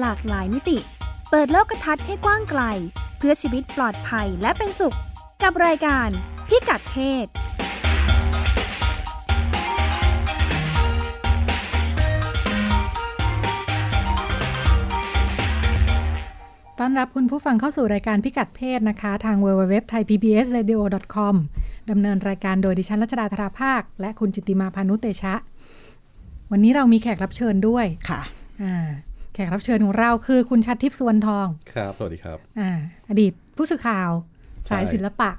หลากหลายมิติ เปิดโลกทัศน์ให้กว้างไกล เพื่อชีวิตปลอดภัยและเป็นสุข กับรายการพิกัดเพศต้อนรับคุณผู้ฟังเข้าสู่รายการพิกัดเพศนะคะ ทาง www thai pbs radio com ดำเนินรายการโดยดิฉันรัชดาธราภาค และคุณจิตติมาพานุเตชะ วันนี้เรามีแขกรับเชิญด้วยค่ะอ่าแขกรับเชิญของเราคือคุณชัดทิพย์สวนทอง ครับ สวัสดีครับอ่าอดีตผู้สื่อข่าวใช่สายศิลปะ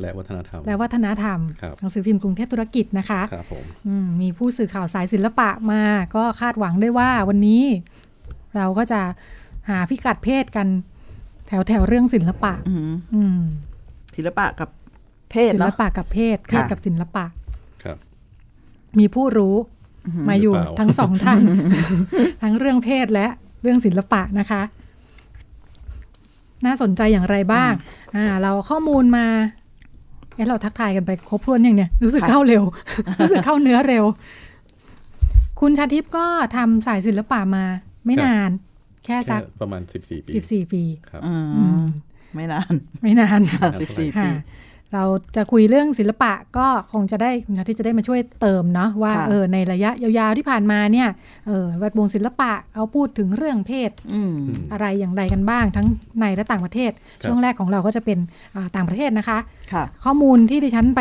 และวัฒนธรรม และวัฒนธรรมครับหนังสือพิมพ์กรุงเทพธุรกิจนะคะ ครับผมอืมมีผู้สื่อข่าวสายศิลปะมาก็คาดหวังได้ว่าวันนี้ เราก็จะหาพิกัดเพศกัน แถวแถวๆเรื่องศิลปะอืมอืมศิลปะกับเพศศิลเนาะปะกับเพศเพศค่ะกับศิลปะ ครับ มีผู้รู้มาอยู่หรือเปล่าทั้งสองท่าน ทั้งเรื่องเพศและ เรื่องศิลปะนะคะ น่าสนใจอย่างไรบ้างอ่าเราข้อมูลมาเอ๊ะเราทักทายกันไปครบถ้วนอย่างเนี่ยรู้สึกเข้าเร็ว รู้สึกเข้าเนื้อเร็ว คุณชาทิพย์ก็ทำสายศิลปะมา ไม่นาน แค่สัแค่กประมาณ14ปีสิบสี่ปีครับอืมอืมไม่นาน ไม่นานค่ะสิบสี่ปีค่ะ เราจะคุยเรื่องศิลปะก็คงจะได้คุณชาทิพย์จะได้มาช่วยเติมเนาะว่าค่ะเออในระยะยาวๆที่ผ่านมาเนี่ยเออแวดวงศิลปะเอาพูดถึงเรื่องเพศอืมอะไรอย่างใดกันบ้าง ทั้งในและต่างประเทศ ช่วงแรกของเราก็จะเป็นอ่าต่างประเทศนะคะค่ะข้อมูลที่ดิฉันไป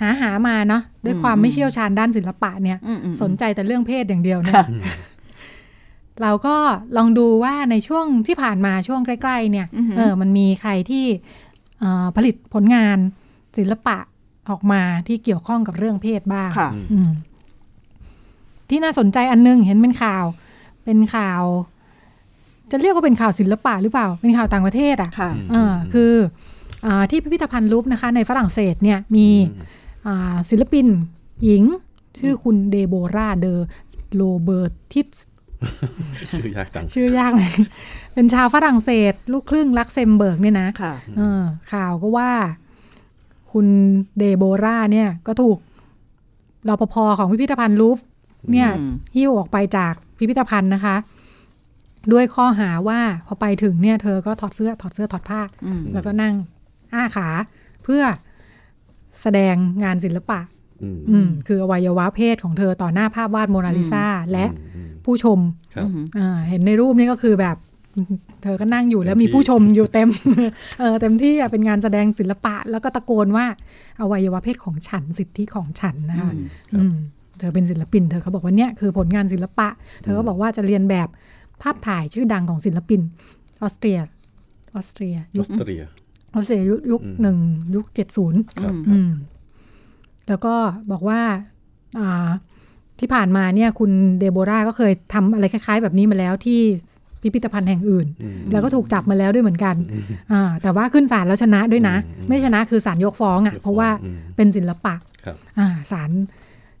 หาหามาเนาะด้วยความไม่เชี่ยวชาญด้านศิลปะเนี่ยอืมอืมสนใจแต่เรื่องเพศอย่างเดียวเนี่ยค่ะเราก็ลองดูว่าในช่วงที่ผ่านมาช่วงใกล้ ๆ เนี่ยอือหือเออมันมีใครที่เอ่อ ผลิตผลงานศิลปะออกมาที่เกี่ยวข้องกับเรื่องเพศบ้างค่ะอืมที่น่าสนใจอันนึงเห็นเป็นข่าว เป็นข่าว จะเรียกว่าเป็นข่าวศิลปะหรือเปล่า เป็นข่าวต่างประเทศอะค่ะเออคืออาที่พิพิธภัณฑ์ลูฟนะคะ ในฝรั่งเศสเนี่ยมีอ่าศิลปินหญิง ชื่อคุณเดโบราเดอโลเบอร์ติส ชื่อยากจัง ชื่อยากไหมเป็นชาวฝรั่งเศส ลูกครึ่งลักเซมเบิร์กเนี่ยนะค่ะเออข่าวก็ว่า คุณเดโบราเนี่ย ก็ถูกรปภของพิพิธภัณฑ์ลูฟ เนี่ยอืมหิ้วออกไปจากพิพิธภัณฑ์นะคะ ด้วยข้อหาว่าพอไปถึงเนี่ย เธอก็ถอดเสื้อถอดเสื้อถอดผ้าอืมแล้วก็นั่งอ้าขาเพื่อแสดงงานศิลปะอืมอืมคืออวัยวะเพศของเธอต่อหน้าภาพวาดโมนาลิซาและอืม ผู้ชมครับอ่าเห็นในรูปนี่ก็คือแบบ เธอก็นั่งอยู่แล้วเต็มมีที่ผู้ชมอยู่เต็มเออเต็มที่อะเป็นงานแสดงศิลปะ แล้วก็ตะโกนว่าอวัยวะเพศของฉันสิทธิของฉันนะคะครับอืมเธอเป็นศิลปิน เธอเขาบอกว่าเนี่ยคือผลงานศิลปะ เธอก็บอกว่าจะเรียนแบบภาพถ่ายชื่อดังของศิลปินออสเตรียออสเตรียอยุอคสเตรียออสเตรียยุคยุคอืมหนึ่งยุคเจ็ดศูนย์ครับอืมแล้วก็บอกว่าอ่า ที่ผ่านมาเนี่ยคุณเดโบราก็เคยทำอะไรคล้าย ๆ แบบนี้มาแล้วที่พิพิธภัณฑ์แห่งอื่นอืมแล้วก็ถูกจับมาแล้วด้วยเหมือนกันอ่าแต่ว่าขึ้นศาลแล้วชนะด้วยนะอืมไม่ชนะคือศาลยกฟ้องอะ่ะยกฟ้องเพราะว่าอืมเป็นศิลปะครับอ่าศาล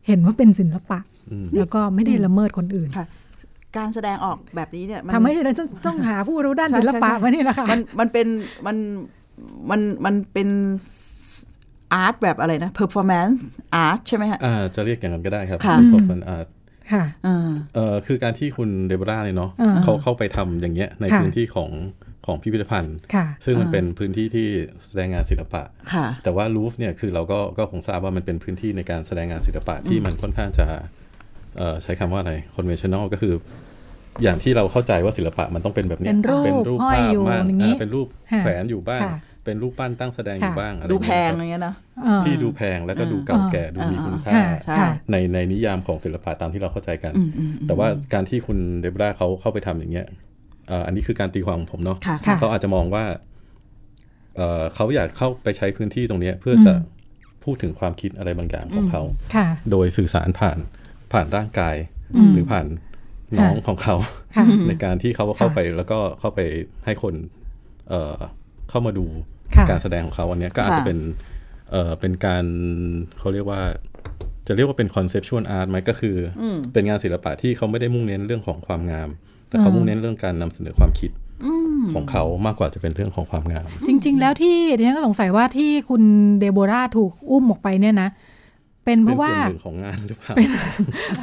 เห็นว่าเป็นศิลปะอืมแล้วก็ไม่ได้ละเมิดคนอื่นค่ะการแสดงออกแบบนี้เนี่ยมันทำให้เราต้องต้องหาผู้รู้ด้านใช่ศิลปะใช่ใช่มานี่แหละค่ะมันมันเป็นมันมันมันเป็น อาร์ตแบบอะไรนะ performance art ใช่ไหมฮะอ่าจะเรียกอย่างนั้นก็ได้ครับค่ะเพราะมันอ่าค่ะอ่าเอ่อคือการที่คุณเดโบราเนี่ยเนาะอ่าเขาเข้าไปทำอย่างเงี้ยในค่ะพื้นที่ของของพิพิธภัณฑ์ค่ะซึ่งมันอ่าเป็นพื้นที่ที่แสดงงานศิลปะค่ะแต่ว่าลูฟเนี่ยคือเราก็ก็คงทราบว่ามันเป็นพื้นที่ในการแสดงงานศิลปะที่มันค่อนข้างจะเอ่อใช้คำว่าอะไร conventional ก็คือ อย่างที่เราเข้าใจว่าศิลปะมันต้องเป็นแบบเนี้ยเป็นรูปห้อยภาพอยู่บ้างอย่างงี้อ่าเป็นรูปค่ะแขวนอยู่บ้างค่ะ เป็นรูปปั้นตั้งแสดงอยู่ค่ะบ้างอะไรดูอย่างแพเงี้ยงครับอย่างเงี้ยนะอ่าที่ดูแพงแล้วก็ดูเก่าแก่ดูมีคุณค่าค่ะใช่ค่ะในในนิยามของศิลปะตามที่เราเข้าใจกันอืมอืมแต่ว่าการที่คุณเดบราเขาเข้าไปทำอย่างเงี้ยเอ่ออันนี้คือการตีความของผมเนาะค่ะค่ะเขาอาจจะมองว่าเอ่อเขาอยากเข้าไปใช้พื้นที่ตรงเนี้ยเพื่อจะพูดถึงความคิดอะไรบางอย่างของเขาค่ะโดยสื่อสารผ่านผ่านร่างกายอืมหรือผ่านน้องของเขาค่ะในการที่เขาเข้าไปแล้วก็เข้าไปให้คนเอ่อเข้ามาดูค่ะ การแสดงของเขาวันเนี้ยก็อาจจะค่ะเป็นเอ่อเป็นการเขาเรียกว่า จะเรียกว่าเป็น conceptual art ไหมก็คืออเป็นงานศิลปะที่เขาไม่ได้มุ่งเน้นเรื่องของความงาม แต่เขามุ่งเน้นเรื่องการนำเสนอความคิดของเขามากกว่าจะเป็นเรื่องของความงาม จริง ๆ แล้วที่ดิฉันก็สงสัยว่าที่คุณเดโบราถูกอุ้มออกไปเนี่ยนะ เป็นเพเป็นราะว่าส่วนหนึ่งของงานหรือเปล่า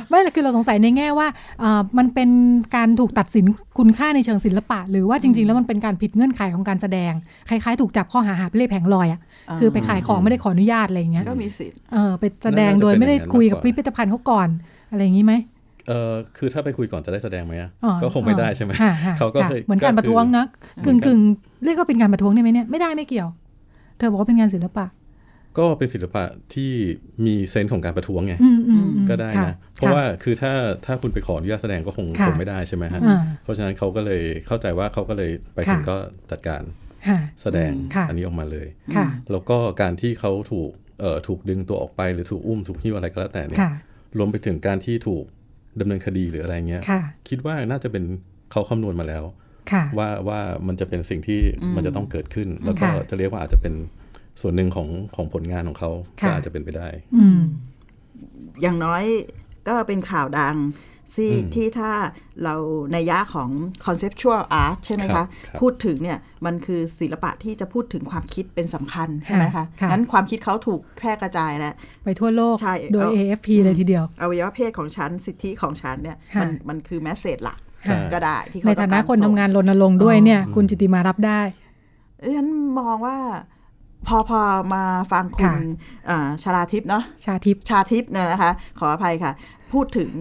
ไม่คือเราสงสัยในแง่ว่าเอ่อมันเป็นการถูกตัดสินคุณค่าในเชิงศิลปะ หรือว่าจริง ๆ แล้วมันเป็นการผิดเงื่อนไขของการแสดง คล้ายๆ ถูกจับข้อหาหาบเล่แผงลอยอะคือไปขายของไม่ได้ขออนุญาตอะไรอย่างเงี้ยก็มีสิทธิ์เออไปแสดงโดยไม่ได้คุยกับพิพิธภัณฑ์เขาก่อน อะไรอย่างนี้ไหมเออคือถ้าไปคุยก่อนจะได้แสดงไหมอะอ๋อก็คงไม่ได้ใช่ไหมค่ะค่ะเขาก็ค่ะเคยเหมือนการประท้วงนะคืกึ่งเหมือนกันกึ่งเรียกว่าเป็นการประท้วงได้ไหมเนี่ยไม่ได้ไม่เกี่ยว เธอบอกว่าเป็นงานศิลปะ ก็เป็นศิลปะที่มีเซนส์ของการประท้วงไงอืมอืมอืมก็ได้ค่นะ เพราะว่าคือถ้าถ้าคุณไปขออนุญาตแสดงก็คงค่ะคงไม่ได้ใช่ไหมฮะอ่าเพราะฉะนั้นเขาก็เลยเข้าใจว่าเขาก็เลยไปถึงค่ะก็จัดการค่ะแสดงค่ะอันนี้ออกมาเลยค่ะแล้วก็การที่เขาถูกเอ่อถูกดึงตัวออกไปหรือถูกอุ้มถูกหิ้วอะไรก็แล้วแต่เนี่ยค่ะรวมไปถึงการที่ถูกดำเนินคดีหรืออะไรเงี้ยค่ะคิดว่าน่าจะเป็นเขาคำนวณมาแล้วค่ะว่าว่ามันจะเป็นสิ่งที่มันจะต้องเกิดขึ้น แล้วก็ค่ะจะเรียกว่าอาจจะเป็น ส่วนหนึ่งของของผลงานของเขาค่ะก็อาจจะเป็นไปได้อืมอย่างน้อยก็เป็นข่าวดังที่อืมที่ถ้าเราในยะของ conceptual art ใช่ไหมครัคะบครับพูดถึงเนี่ยมันคือศิลปะที่จะพูดถึงความคิดเป็นสำคัญใช่ไหมค่ะคะค่ะงั้นความคิดเขาถูกแพร่กระจายแล้ว ไปทั่วโลกใช่โดยเอา AFP เลยทีเดียวอวัยวะเพศของฉัน สิทธิของฉันเนี่ยค่ะมันมันคือแมสเซจหลักใช่ก็ได้ที่เขในต้อฐางนะกรคนทำส่งานรณรงค์ด้วยเนี่ย คุณจิติมารับได้ฉันมองว่า พอพอมาฟังคุณค่ะอ่าชลาทิพย์เนาะชาทิพย์ชาทิพย์เนี่ยนะคะ ขออภัยค่ะ พูดถึง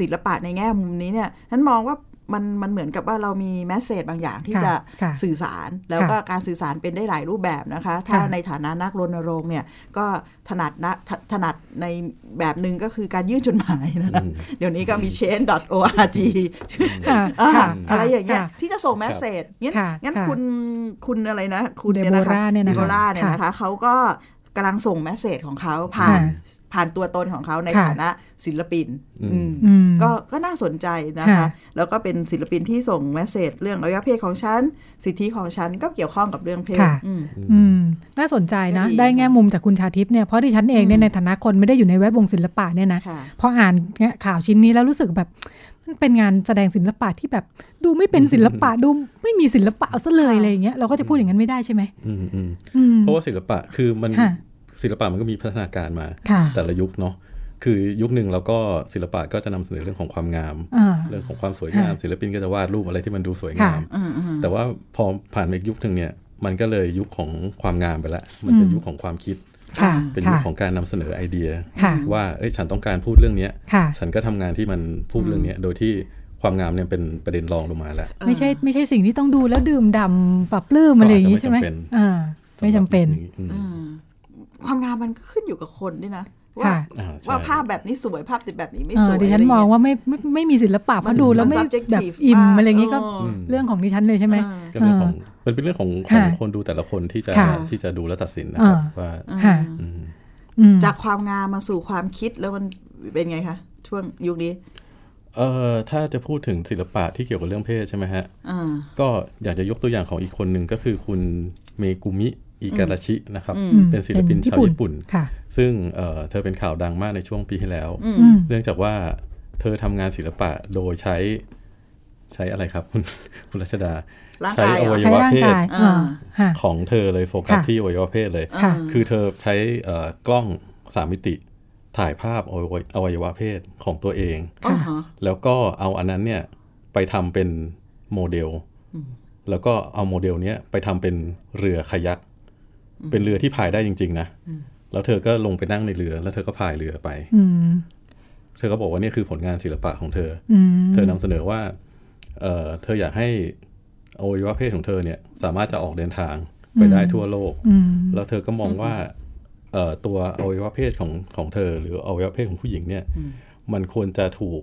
ศิลปะในแง่มุมนี้เนี่ยฉันมองว่า มันมันเหมือนกับว่าเรามีแมสเซจบางอย่างที่ค่ะจะค่ะสื่อสาร แล้วก็การสื่อสารเป็นได้หลายรูปแบบนะคะ ถ้าค่ะในฐานะนักรณรงค์เนี่ยก็ถนัดนะถถนัดในแบบหนึ่งก็คือการยื่นจดหมายนะคะเดี๋ยวนี้ก็มี change.org ค่ะอ่าค่ะอะไรอย่างเงี้ยค่ะที่จะส่ง message งั้นค่ะงั้นค่ะคุณคุณอะไรนะ คุณเดเนี่ยโบนะคะราเนี่ยนะคะเดโบราเนี่ยค่ะนะคะเขาก็ กำลังส่ง message ของเขาผ่านค่ะผ่านตัวตนของเขาในค่ะฐานะศิลปินอืมอืมอืมก็ก็น่าสนใจนะคะค่ะแล้วก็เป็นศิลปินที่ส่ง message เรื่องอวัยวะเพศของฉัน สิทธิของฉันก็เกี่ยวข้องกับเรื่องเพศค่ะอืมอืมน่าสนใจนะก็ดีได้แง่มุมจากคุณชาทิพย์เนี่ยเพราะดิฉันเองเนี่ยอืมในฐานะคนไม่ได้อยู่ในแวดวงศิลปะเนี่ยนะค่ะพออ่านข่าวชิ้นนี้แล้วรู้สึกแบบ มันเป็นงานแสดงศิลปะที่แบบดูไม่เป็นศิลปะดูไม่มีศิลปะเอาซะเลยค่ะอะไรอย่างเงี้ยเราก็จะพูดอย่างนั้นไม่ได้ใช่ไหมอืมอืมอืมเพราะว่าศิลปะคือมันค่ะศิลปะมันก็มีพัฒนาการมาค่ะแต่ละยุคเนาะคือยุคหนึ่งเราก็ศิลปะก็จะนำเสนอเรื่องของความงามอ่าเรื่องของความสวยงามค่ะศิลปินก็จะวาดรูปอะไรที่มันดูสวยงามอืมอืมแต่ว่าพอผ่านมาอีกยุคหนึ่งเนี่ยมันก็เลยยุคของความงามไปละมันเป็นอืมยุคของความคิดค่ะ เป็นยุคค่ะของการนำเสนอไอเดียค่ะว่าเอ้ยฉันต้องการพูดเรื่องเนี้ยค่ะฉันก็ทำงานที่มันพูดเรื่องเนี้ยโดยที่ความงามเนี่ยเป็นประเด็นรองลงมาแล้ว ไม่ใช่ไม่ใช่สิ่งที่ต้องดูแล้วดื่มด่ำปรับปลื้มอะไรอย่างงี้ใช่ไหมก็อาจจะไม่จำเป็นอ่าไม่จำเป็นอืมอืมความงามมันก็ขึ้นอยู่กับคนด้วยนะว่าค่ะอ่าใช่ว่าภาพแบบนี้สวยภาพติดแบบนี้ไม่เอสอวยดิฉันะไรมองเยว่าไม่ไม่ไม่มีศิลปะเพราะดูแล้วไม่นแบบ subjective อิ่มมากอะไรอย่างงี้ก็เออเรื่องของดิฉันเลยใช่ไหมเออก็เป็นของ มันเป็นเรื่องของของค่ะคนดูแต่ละคนที่จะค่ะที่จะดูและตัดสินนะครับอ่าว่าค่ะอืมอืมจากความงามมาสู่ความคิดแล้วมันเป็นไงคะช่วงยุคนี้เอ่อถ้าจะพูดถึงศิลปะที่เกี่ยวกับเรื่องเพศใช่ไหมฮะอ่าก็อยากจะยกตัวอย่างของอีกคนหนึ่งก็คือคุณเมกุมิอิการาชินะครับอืมเป็นศิลปินชาวญี่ปุ่นค่ะซึ่งเอ่อเธอเป็นข่าวดังมากในช่วงปีที่แล้วอืมอืมเนื่องจากว่าเธอทำงานศิลปะโดยใช้ ใช้อะไรครับคุณคุณรัชดาร่างใช้กายอเหรวัอยใช้วะร่างเพศกายอ่าค่ะของเธอเลยโฟกัสค่ะที่อวัยวะเพศเลยค่ะคือเธอใช้เอ่อกล้องสามมิติถ่ายภาพอวัยอวัยวะเพศของตัวเองอ๋อฮะแล้วก็เอาอันนั้นเนี่ยไปทำเป็นโมเดล แล้วก็เอาโมเดลเนี้ยไปทำเป็นเรือคายัก เป็นเรือที่พายได้จริง ๆ นะ แล้วเธอก็ลงไปนั่งในเรือ แล้วเธอก็พายเรือไปอืมเธอก็บอกว่านี่คือผลงานศิลปะของเธออืมเธอนำเสนอว่า เออเธออยากให้อวัยวะเพศของเธอเนี่ยสามารถจะออกเดินทางไปได้ทั่วโลกอืมแล้วเธอก็มองว่าเอ่อตัวอวัยวะเพศของของเธอ หรืออวัยวะเพศของผู้หญิงเนี่ย มันควรจะถูก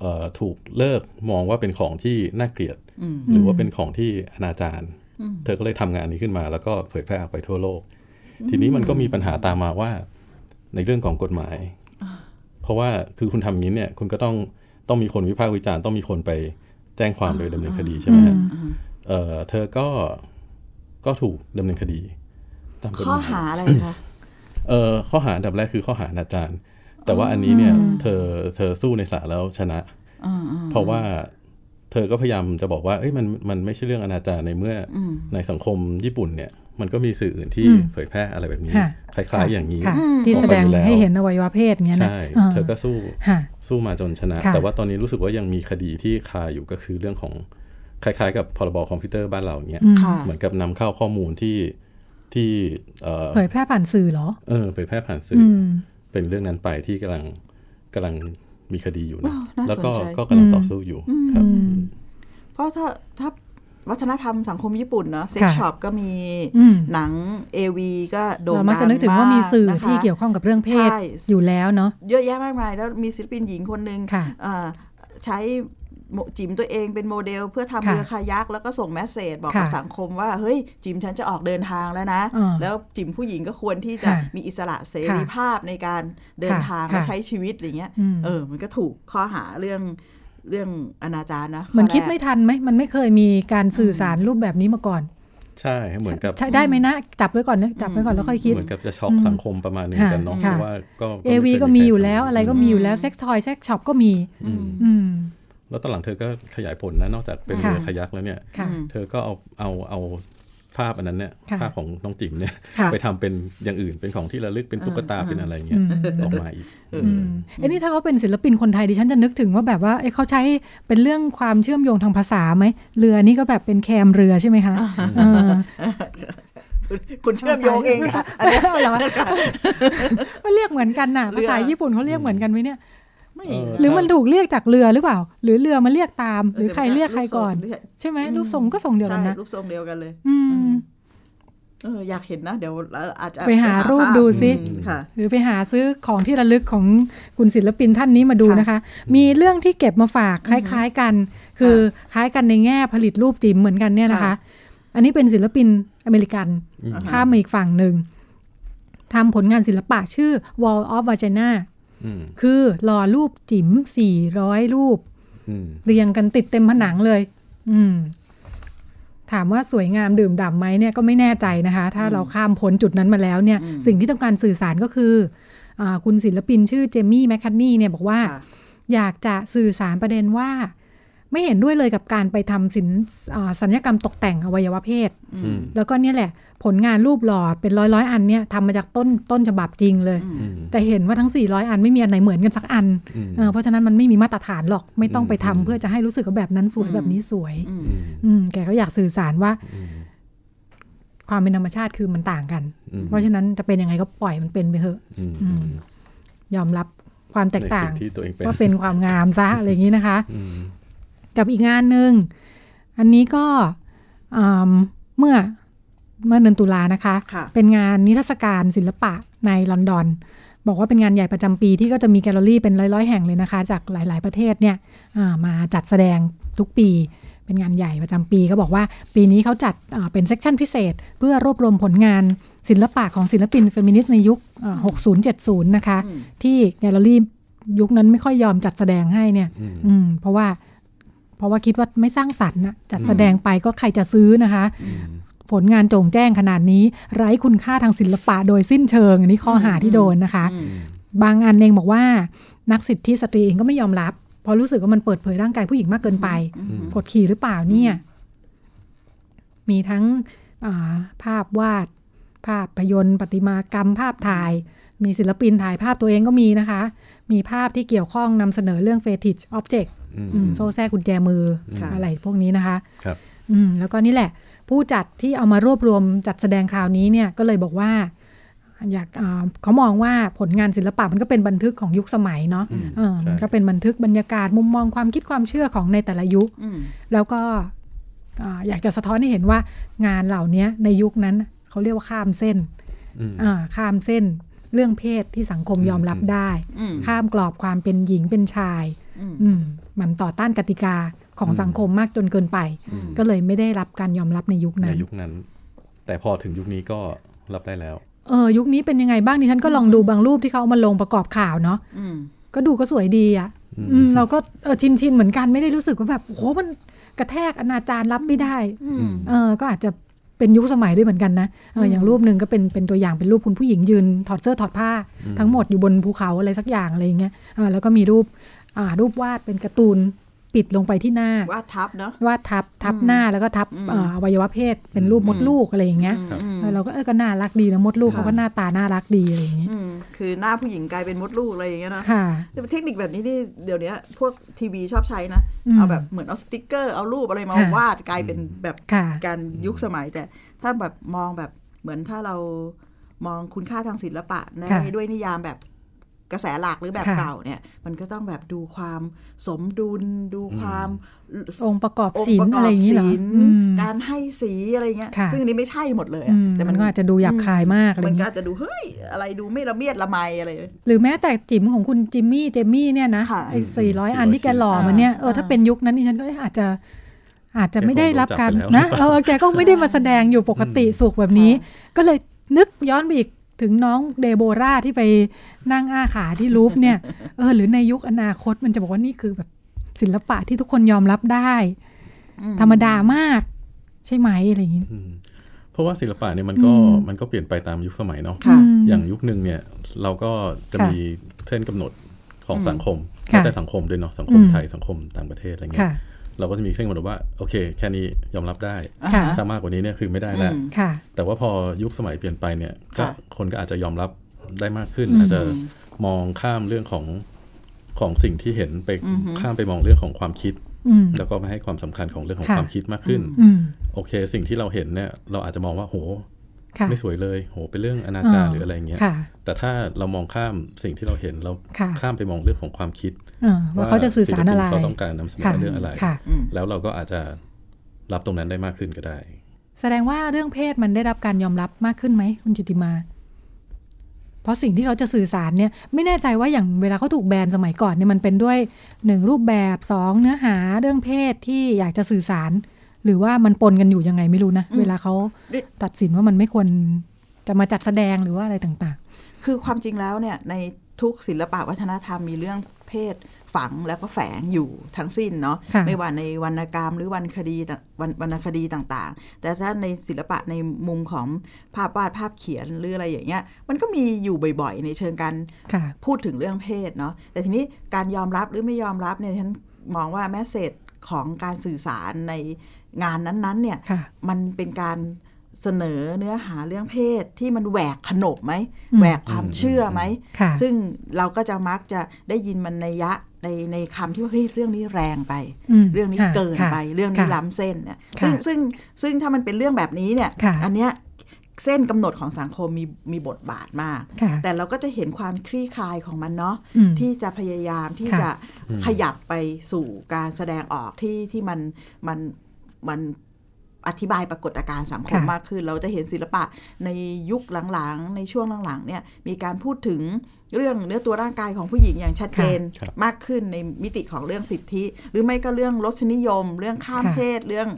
เอ่อถูกเลิกมองว่าเป็นของที่น่าเกลียดอืมหรือว่าเป็นของที่อนาจารอืมเธอก็เลยทำงานนี้ขึ้นมา แล้วก็เผยแพร่ออกไปทั่วโลก ทีนี้มันก็มีปัญหาตามมาว่า ในเรื่องของกฎหมาย เพราะว่าคือคุณทำอย่างนี้เนี่ย คุณก็ต้องต้องมีคนวิพากษ์วิจารณ์ต้องมีคนไป แจ้งความโดยดำเนินคดีใช่ไหมฮะอืเออเธอก็ก็ถูกดำเนินคดีตามกฎข้อหมายหาอะไรคะเออข้อหาอันดับแรกคือข้อหาอนาจารแต่ว่าอันนี้เนี่ย เธอเธอสู้ในศาลแล้วชนะอ่าเพราะว่าเธอก็พยายามจะบอกว่าเอ้ยมันมันไม่ใช่เรื่องอนาจารในเมื่อออืมในสังคมญี่ปุ่นเนี่ย มันก็มีสื่ออื่นที่อืมเผยแพร่อะไรแบบนี้ค่ะคล้ายๆอย่างนี้ค่ะที่แสดงออกไปอยู่แล้วให้เห็นอวัยวะเพศเงี้ยนะใช่าเธอก็สู้ค่ะสู้มาจนชนะค่ะแต่ว่าตอนนี้รู้สึกว่ายังมีคดีที่คาอยู่ก็คือเรื่องของคล้ายๆ กับพรบคอมพิวเตอร์บ้านเราอย่างเงี้ยอืมค่ะเหมือนกับนำเข้าข้อมูลที่ที่เออเผยแพร่ผ่านสื่อเหรอเออเผยแพร่ผ่านสื่ออือมเป็นเรื่องนั้นไปที่กำลังกำลังมีคดีอยู่นะอ้าวน่าแล้วก็สนใจก็กำลังอืมต่อสู้อยู่ครับอืมเพราะถ้าถ้า วัฒนธรรมสังคมญี่ปุ่นเนาะเซ็กค่ะ shop ก็มีอืมหนัง AV ก็โด่งดังเรามักจะนึกถึงว่ามีสื่อนะคะที่เกี่ยวข้องกับเรื่องเพศใช่อยู่แล้วเนาะเยอะแยะมากมาย แล้วมีศิลปินหญิงคนหนึ่งค่ะเอ่อใช้โมจิ๋มตัวเองเป็นโมเดลเพื่อทำค่ะเรือคายักแล้วก็ส่ง message บอกค่ะกับสังคมว่า เฮ้ย จิ๋มฉันจะออกเดินทางแล้วนะอ่าแล้วจิ๋มผู้หญิงก็ควรที่จะค่ะมีอิสระเสรีภาพในการเดินค่ะทางค่ะและใช้ชีวิตอะไรเงี้ยอืมเออมันก็ถูกข้อหาเรื่อง เรื่องอนาจารนะมันข้อคิดแรกไม่ทันไหมมันไม่เคยมีการสื่อสารรูปแบบนี้มาก่อน ใช่เหมือนกับใช่ได้ไหมนะจับไว้ก่อนนะจับไว้ก่อนแล้วค่อยคิดเหมือนกับจะช็อกสังคมประมาณหนึงกันเนาะค่ะเพราะว่าก็ AV ก็มีอยู่แล้วอะไรก็มีอยู่แล้ว sex toy sex shop ก็มีอืมอืมแล้วตอนหลังเธอก็ขยายผลนะนอกจากเป็นค่ะเรือคายักแล้วเนี่ยค่ะเธอก็เอาเอาเอา ภาพอันนั้นเนี่ยค่ะภาพของน้องจิ๋มเนี่ยค่ะไปทำเป็นอย่างอื่นเป็นของที่ระลึกเป็นตุ๊กตาเป็นอะไรเงี้ยอืมออกมาอีกอืมเอ้นี่ถ้าเขาเป็นศิลปินคนไทยดิฉันจะนึกถึงว่าแบบว่าเอ้เขาใช้เป็นเรื่องความเชื่อมโยงทางภาษาไหมเรือนี่ก็แบบเป็นแคมเรือใช่ไหมคะเออคุณคุณเชื่อมโยงเองค่ะอันนี้เหรอก็เรียกเหมือนกันน่ะเรือภาษาญี่ปุ่นเขาเรียกเหมือนกันไหมเนี่ยไม่เออ หรือมันถูกเรียกจากเรือหรือเปล่า หรือเรือมาเรียกตาม หรือใครเรียกใครก่อนรูปทรงใช่ไหมรูปทรงก็ทรงเดียวกันนะใช่รูปทรงเดียวกันเลย อืมเอออยากเห็นนะ เดี๋ยวอาจจะไปหารูปดูสิอืมค่ะหรือไปหาซื้อของที่ระลึกของคุณศิลปินท่านนี้มาดูนะคะ มีเรื่องที่เก็บมาฝากคล้าย ๆกัน คือคล้ายกันในแง่ผลิตรูปจิ๋มเหมือนกันเนี่ยนะคะค่ะอันนี้เป็นศิลปินอเมริกันอืมข้ามมาอีกฝั่งหนึ่งทำผลงานศิลปะชื่อ Wall of Vagina อืม คือหล่อรูปจิ๋ม400รูปอืมเรียงกันติดเต็มผนังเลย อืม ถามว่าสวยงามดื่มด่ำไหมเนี่ยก็ไม่แน่ใจนะคะ ถ้าเราข้ามพ้นจุดนั้นมาแล้วเนี่ยอืมสิ่งที่ต้องการสื่อสารก็คืออาคุณศิลปินชื่อเจมี่แมคคันนี่เนี่ยบอกว่าค่ะอยากจะสื่อสารประเด็นว่า ไม่เห็นด้วยเลยกับการไปทำสินอ่าสัญญกรรมตกแต่งอวัยวะเพศอืมแล้วก็เนี่ยแหละ ผลงานรูปหล่อเป็นร้อยร้อยๆอันเนี่ยทำมาจากต้นต้นฉบับจริงเลยอืมแต่เห็นว่าทั้ง 400 อันไม่มีอันไหนเหมือนกันสักอันอืมเออเพราะฉะนั้นมันไม่มีมาตรฐานหรอกไม่ต้องไปทำอืมเพื่อจะให้รู้สึกว่าแบบนั้นสวยอืมแบบนี้สวยอืมอืมอืมแกก็อยากสื่อสารว่าอืมความเป็นธรรมชาติคือมันต่างกันอืมเพราะฉะนั้นจะเป็นยังไงก็ปล่อยมันเป็นไปเถอะอืมอืมยอมรับความแตกในต่าสิ่งงที่ตัวเองเป็นว่าเป็นความงามซะอะไรอย่างนี้นะคะอืม กับอีกงานหนึ่ง อันนี้ก็อืมเมื่อเมื่อเดือนตุลานะคะค่ะเป็นงานนิทรรศการศิลปะในลอนดอน บอกว่าเป็นงานใหญ่ประจำปีที่ก็จะมีแกลเลอรี่เป็นร้อยๆ แห่งเลยนะคะ จากหลาย ๆ ประเทศเนี่ยอ่ามาจัดแสดงทุกปี เป็นงานใหญ่ประจำปี ก็บอกว่าปีนี้เขาจัดอ่าเป็น section พิเศษ เพื่อรวบรวมผลงานศิลปะของศิลปินเฟมินิสต์ในยุคอ่า60-70 นะคะอืมที่แกลเลอรี่ยุคนั้นไม่ค่อยยอมจัดแสดงให้เนี่ยอืมอืมเพราะว่า เพราะว่าคิดว่าไม่สร้างสรรค์นะจัดแสดงไปก็ใครจะซื้อนะคะอืมผลงานโจงแจ้งขนาดนี้ ไร้คุณค่าทางศิลปะโดยสิ้นเชิง อันนี้ข้อหาที่โดนนะคะอืมบางอันเองบอกว่า นักสิทธิสตรีเองก็ไม่ยอมรับ เพราะรู้สึกว่ามันเปิดเผยร่างกายผู้หญิงมากเกินไปอืมกดขี่หรือเปล่าเนี่ย มีทั้งอ่าภาพวาด ภาพยนตร์ประติมากรรม ภาพถ่าย มีศิลปินถ่ายภาพตัวเองก็มีนะคะ มีภาพที่เกี่ยวข้องนำเสนอเรื่อง fetish object อืมอืม โซ่แทรกกุญแจมือค่ะอะไรพวกนี้นะคะครับอืมแล้วก็นี่แหละ ผู้จัดที่เอามารวบรวมจัดแสดงคราวนี้เนี่ยก็เลยบอกว่าอยากอ่าเขามองว่าผลงานศิลปะมันก็เป็นบันทึกของยุคสมัยเนาะอืมเออใช่มันก็เป็นบันทึกบรรยากาศมุมมองความคิดความเชื่อของในแต่ละยุคอืมแล้วก็อ่าอยากจะสะท้อนให้เห็นว่างานเหล่านี้ในยุคนั้นเขาเรียกว่าข้ามเส้นอืมอ่าข้ามเส้นเรื่องเพศที่สังคมยอมรับได้อืมข้ามกรอบความเป็นหญิงเป็นชายอื มอืมมันต่อต้านกติกาของสังคมมากจนเกินไปอืมก็เลยไม่ได้รับการยอมรับในยุคในนั้นยุคนั้น แต่พอถึงยุคนี้ก็รับได้แล้วเออยุคนี้เป็นยังไงบ้างดิฉันก็ลองดูบางรูปที่เขาเอามาลงประกอบข่าวเนาะอืมก็ดูก็สวยดีอะ่ะอืมอืมเราก็เออชินชินๆเหมือนกันไม่ได้รู้สึกว่าแบบโอ้โหมันกระแทกอนาจารรับไม่ได้อืมเออก็อาจจะเป็นยุคสมัยด้วยเหมือนกันนะเอออย่างรูปหนึ่งก็เป็นเป็นตัวอย่างเป็นรูปคุณผู้หญิงยืนถอดเสื้อถอดผ้าอืมทั้งหมดอยู่บนภูเขาอะไรสักอย่างอะไรอย่างเงี้ยเออแล้วก็มีรูปอ่า รูปวาดเป็นการ์ตูนปิดลงไปที่หน้าวาดทับเนาะวาดทับทับหน้าแล้วก็ทับอืมเอ่ออวัยวะเพศเป็นรูปมดลูกอะไรอย่างเงี้ยครับอืมเออเราก็เออก็น่ารักดีนะมดลูกค่ะเขาก็หน้าตาน่ารักดีอะไรอย่างเงี้ยอืมคือหน้าผู้หญิงกลายเป็นมดลูกอะไรอย่างเงี้ยนะค่ะแต่เทคนิคแบบนี้นี่เดี๋ยวนี้พวกทีวีชอบใช้นะอืมเอาแบบเหมือนเอาสติกเกอร์เอารูปอะไรมาค่ะวาดกลายเป็นแบบค่ะการยุคสมัย แต่ถ้าแบบมองแบบเหมือนถ้าเรามองคุณค่าทางศิลปะได้ค่ะด้วยนิยามแบบ กระแสหลักหรือแบบค่ะเก่าเนี่ย มันก็ต้องแบบดูความสมดุลดูความองค์ประกอบองศิค์ลประป์กอะไรอบอย่างนี้เหรอศิลป์อืมการให้สีอะไรเงี้ยค่ะซึ่งอันนี้ไม่ใช่หมดเลยอือะมแต่มันก็อาจจะดูหยาบคายมากอะไรอมันย่างก็เงี้ยอาจจะดูเฮ้ยอะไรดูไม่ละเมียดละไมอะไร หรือแม้แต่จิ๋มของคุณจิมมี่เจมมี่เนี่ยนะค่ะไอ้สี่ร้อยอันที่แกหล่อมาเนี่ยเออถ้าเป็นยุคนั้นนี่ฉันก็อาจจะอาจจะไม่ได้รับการแกคงโดนจับไปแล้วนะเออแกก็ไม่ได้มาแสดงอยู่ปกติสุขแบบนี้ ก็เลยนึกย้อนไปอีก ถึงน้องเดโบราที่ไปนั่งอ้าขาที่ลูฟเนี่ย เออ หรือในยุคอนาคตมันจะบอกว่านี่คือแบบศิลปะที่ทุกคนยอมรับได้ ธรรมดามาก ใช่ไหมอะไรอย่างนี้อืมเพราะว่าศิลปะเนี่ยมันก็อืมมันก็เปลี่ยนไปตามยุคสมัยเนาะค่ะอืมอย่างยุคหนึ่งเนี่ย เราก็จะค่ะมีเส้นกำหนดของสังคมค่ะแล้วแต่สังคมด้วยเนาะสังคมอืมไทยสังคมต่างประเทศอะไรเงี้ค่ะย เราก็จะมีเส้นกำหนดว่าโอเค แค่นี้ยอมรับได้ค่ะถ้ามากกว่านี้เนี่ยคือไม่ได้แล้วอืมค่ะแต่ว่าพอยุคสมัยเปลี่ยนไปเนี่ยก็ค่ะคนก็อาจจะยอมรับได้มากขึ้นอืมอาจจะมองข้ามเรื่องของของสิ่งที่เห็นไปอือฮึข้ามไปมองเรื่องของความคิดอืมแล้วก็มาให้ความสำคัญของเรื่องของค่ะความคิดมากขึ้นอืมโอเค สิ่งที่เราเห็นเนี่ยเราอาจจะมองว่าโหค่ะ ไม่สวยเลย โห เป็นเรื่องอนาจารหรืออะไรเงี้ยค่ะแต่ถ้าเรามองข้ามสิ่งที่เราเห็นเราค่ะข้ามไปมองเรื่องของความคิดเออว่าเขาจะสื่อสารอะไรศิลปินเขาต้องการนำเสนค่ะอเรื่องอะไรค่ะอืมแล้วเราก็อาจจะรับตรงนั้นได้มากขึ้นก็ได้ แสดงว่าเรื่องเพศมันได้รับการยอมรับมากขึ้นไหมคุณจิติมา เพราะสิ่งที่เขาจะสื่อสารเนี่ย ไม่แน่ใจว่าอย่างเวลาเขาถูกแบนสมัยก่อนเนี่ยมันเป็นด้วยหนึ่งรูปแบบสองเนื้อหาเรื่องเพศที่อยากจะสื่อสาร หรือว่ามันปนกันอยู่ยังไงไม่รู้นะอืมเวลาเขาตัดสินว่ามันไม่ควรจะมาจัดแสดงหรือว่าอะไรต่างคือความจริงแล้วเนี่ยในทุกศิลปะวัฒนธรรมมีเรื่องเพศฝังแล้วก็แฝงอยู่ทั้งสิ้นเนาะค่ะไม่ว่าในวรรณกรรมหรือวรรณคดีต่างวรรณวรรณคดีต่างๆ แต่ถ้าในศิลปะในมุมของภาพวาดภาพเขียนหรืออะไรอย่างเงี้ยมันก็มีอยู่บ่อยๆ ในเชิงการๆค่ะพูดถึงเรื่องเพศเนาะแต่ทีนี้การยอมรับหรือไม่ยอมรับเนี่ยฉันมองว่าแมสเซจของการสื่อสารใน งานนั้นๆเนี่ยค่ะมันเป็นการเสนอเนื้อหาเรื่องเพศที่มันแหวกขนบไหมอืมแหวกความเชื่อไหมค่ะซึ่งเราก็จะมักจะได้ยินมันในยะในในคำที่ว่าเฮ้ยเรื่องนี้แรงไปมเรื่องนี้ค่ะเกินค่ะไป เรื่องนี้ค่ะล้ำเส้นเนี่ยค่ะซึ่งซึ่งซึ่งถ้ามันเป็นเรื่องแบบนี้เนี่ยค่ะอันเนี้ยเส้นกำหนดของสังคมมีมีบทบาทมากค่ะแต่เราก็จะเห็นความคลี่คลายของมันเนาะอืมที่จะพยายามที่ค่ะจะขยับไปสู่การแสดงออกที่ที่มันมัน มันอธิบายปรากฏการณ์สังคมค่ะมากขึ้น เราจะเห็นศิลปะในยุคหลังๆ ในช่วงหลังๆเนี่ยมีการพูดถึงเรื่องเนื้อตัวร่างกายของผู้หญิงอย่างชัดเจนครับมากขึ้นในมิติของเรื่องสิทธิ หรือไม่ก็เรื่องรสนิยม เรื่องข้ามค่ะเพศเรื่อง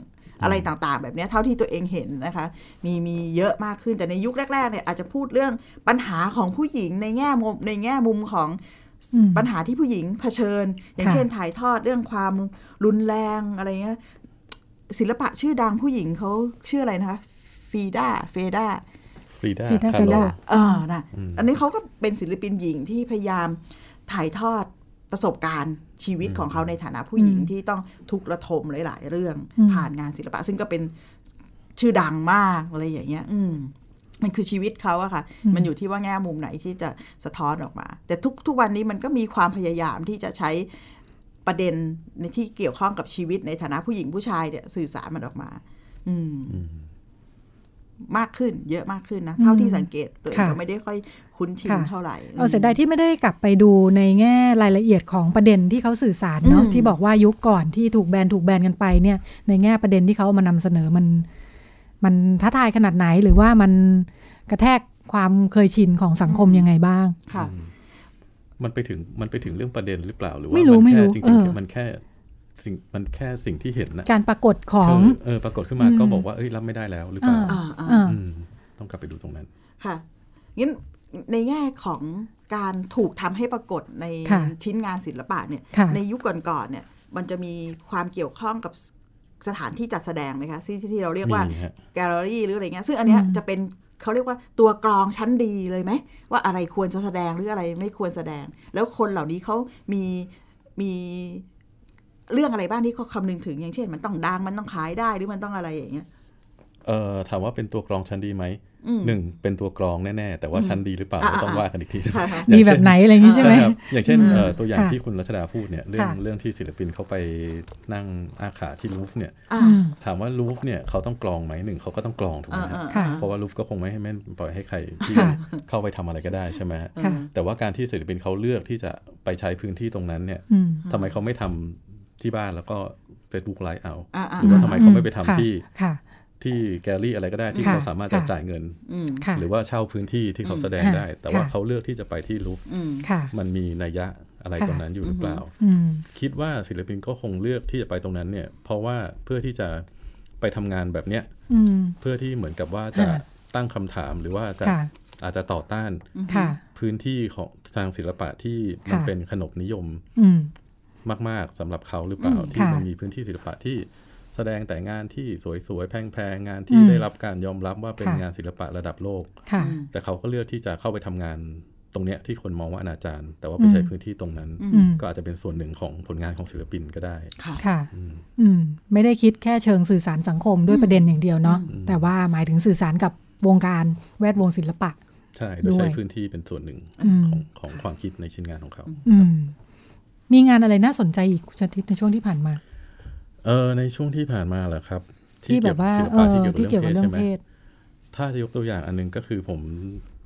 อะไรต่างๆ แบบเนี้ยเท่าที่ตัวเองเห็นนะคะ มีมีเยอะมากขึ้นแต่ในยุคแรกๆเนี่ยอาจจะพูดเรื่องปัญหาของผู้หญิงในแง่มุมในแง่มุมของอืมปัญหาที่ผู้หญิงเผชิญ อย่างค่ะเช่นถ่ายทอดเรื่องความรุนแรงอะไรเงี้ย ศิลปะชื่อดังผู้หญิงเขาชื่ออะไรนะคะฟรีดาเฟรดาฟรีด้า Frida คา Kahlo โลเออนะอันนี้เขาก็เป็นศิลปินหญิงที่พยายามถ่ายทอดประสบการณ์ชีวิตของเขาในฐานะผู้หญิงอืมที่ต้องทุกข์ระทมหลาย ๆ เรื่องอืมผ่านงานศิลปะ ซึ่งก็เป็นชื่อดังมากอะไรอย่างเงี้ย อืมมันคือชีวิตเขาอะค่ะ มันอยู่ที่ว่าแง่มุมไหนที่จะสะท้อนออกมา แต่ทุกทุกวันนี้มันก็มีความพยายามที่จะใช้ ประเด็นในที่เกี่ยวข้องกับชีวิตในฐานะผู้หญิงผู้ชายเนี่ยสื่อสารมันออกมา อืมมากขึ้นเยอะมากขึ้นนะ เท่าที่สังเกตตัวเองค่ะก็ไม่ได้ค่อยคุ้นชินค่ะเท่าไหร่เออเสียดายที่ไม่ได้กลับไปดูในแง่รายละเอียดของประเด็นที่เขาสื่อสารเนาะอืมที่บอกว่ายุคก่อนที่ถูกแบนถูกแบนกันไปเนี่ย ในแง่ประเด็นที่เขาเอามานำเสนอมัน มันท้าทายขนาดไหนหรือว่ามันกระแทกความเคยชินของสังคมยังไงบ้างค่ะ มันไปถึงมันไปถึงเรื่องประเด็นหรือเปล่าหรือว่าไม่รู้นไม่แค่รู้จริงเออๆมันแค่สิ่งมันแค่สิ่งที่เห็นนะการปรากฏของเออปรากฏขึ้นมาอืมก็บอกว่าเอ้ยรับไม่ได้แล้วหรือเปล่าอ่าอ่าอ่าอ่าอืมต้องกลับไปดูตรงนั้น ค่ะงั้นในแง่ของการถูกทำให้ปรากฏในค่ะชิ้นงานศิลปะเนี่ยค่ะในยุคก่อนๆเนี่ย มันจะมีความเกี่ยวข้องกับสถานที่จัดแสดงไหมคะที่ที่เราเรียกว่ามีฮะแกลเลอรี่หรืออะไรเงี้ยซึ่งอันเนี้ยอืมจะเป็น เขาเรียกว่าตัวกรองชั้นดีเลยไหมว่าอะไรควรจะแสดงหรืออะไรไม่ควรแสดง แล้วคนเหล่านี้เขามีมีเรื่องอะไรบ้างที่เขาคำนึงถึงอย่างเช่น มันต้องดังมันต้องขายได้หรือมันต้องอะไรอย่างเงี้ย เอ่อถามว่าเป็นตัวกรองชั้นดีไหมอืมหนึ่งเป็นตัวกรองแน่ๆ แต่ว่าชั้นดีหรือเปล่าอ่าก็ต้องอ่าว่ากันอีกทีค่ะค่ะดีแบบไหนอะไรอย่างนี้ใช่ไหมครับอย่างเช่นอืมเอ่อตัวอย่างค่ะที่คุณรัชดาพูดเนี่ยเรื่องค่ะเรื่องที่ศิลปินเขาไปนั่งอาขาที่ลูฟเนี่ยอ่าอืมถามว่าลูฟเนี่ยเขาต้องกรองไหมหนึ่งเขาก็ต้องกรองถูกไหมอ่าฮะอ่าค่ะเพราะว่าลูฟก็คงไม่ให้แม่นปล่อยให้ใครที่ค่ะเข้าไปทำอะไรก็ได้ใช่ไหมฮะค่ะแต่ว่าการที่ศิลปินเขาเลือกที่จะไปใช้พื้นที่ตรงนั้นเนี่ยอืมทำไมเขาไม่ทำที่บ้านแล้วก็ Facebook ไลฟ์เอาอ่าอ่าหรือว่าทำไมเขาไม่ไปทำค่ะที่ค่ะ ที่แกลลี่อะไรก็ได้ที่ค่ะเขาสามารถจะค่ะจ่ายเงินอืมค่ะหรือว่าเช่าพื้นที่ที่เขาแสดงค่ะได้ แต่ว่าค่ะเขาเลือกที่จะไปที่ลูฟอืมค่ะมันมีนัยยะอะไรค่ะตรงนั้นอยู่หรือเปล่าอืมคิดว่าศิลปินก็คงเลือกที่จะไปตรงนั้นเนี่ย เพราะว่าเพื่อที่จะไปทำงานแบบเนี้ยอืมเพื่อที่เหมือนกับว่าจะค่ะตั้งคำถามหรือว่าจะค่ะอาจจะต่อต้านค่ะพื้นที่ของทางศิลปะที่มันค่ะเป็นขนบนิยมอืมมาก ๆสำหรับเขาหรือเปล่าอืมที่ค่ะมันมีพื้นที่ศิลปะที่ แสดงแต่งานที่สวยๆ แพงๆ งานที่อืมได้รับการยอมรับว่าเป็นค่ะงานศิลปะระดับโลกค่ะแต่เขาก็เลือกที่จะเข้าไปทำงานตรงเนี้ยที่คนมองว่าอนาจารแต่ว่าไปใช้อืมพื้นที่ตรงนั้นอืมก็อาจจะเป็นส่วนหนึ่งของผลงานของศิลปินก็ได้ ค่ะค่ะอืมอืมไม่ได้คิดแค่เชิงสื่อสารสังคมด้วยประเด็นอย่างเดียวเนาะอืมแต่ว่าหมายถึงสื่อสารกับวงการแวดวงศิลปะ ใช่โดยใช้ด้วยพื้นที่เป็นส่วนหนึ่งอืมของของความคิดในชิ้นงานของเขาอืมมีงานอะไรน่าสนใจอีกคุณชาทิพย์ในช่วงที่ผ่านมา เออในช่วงที่ผ่านมาเหรอครับ ที่แบบว่าศิลเอปะอที่เกี่ยวกับที่เรื่เกี่อยงวกับเพศเรื่อใช่งไหมเพศถ้าจะยกตัวอย่างอันหนึงก็คือผม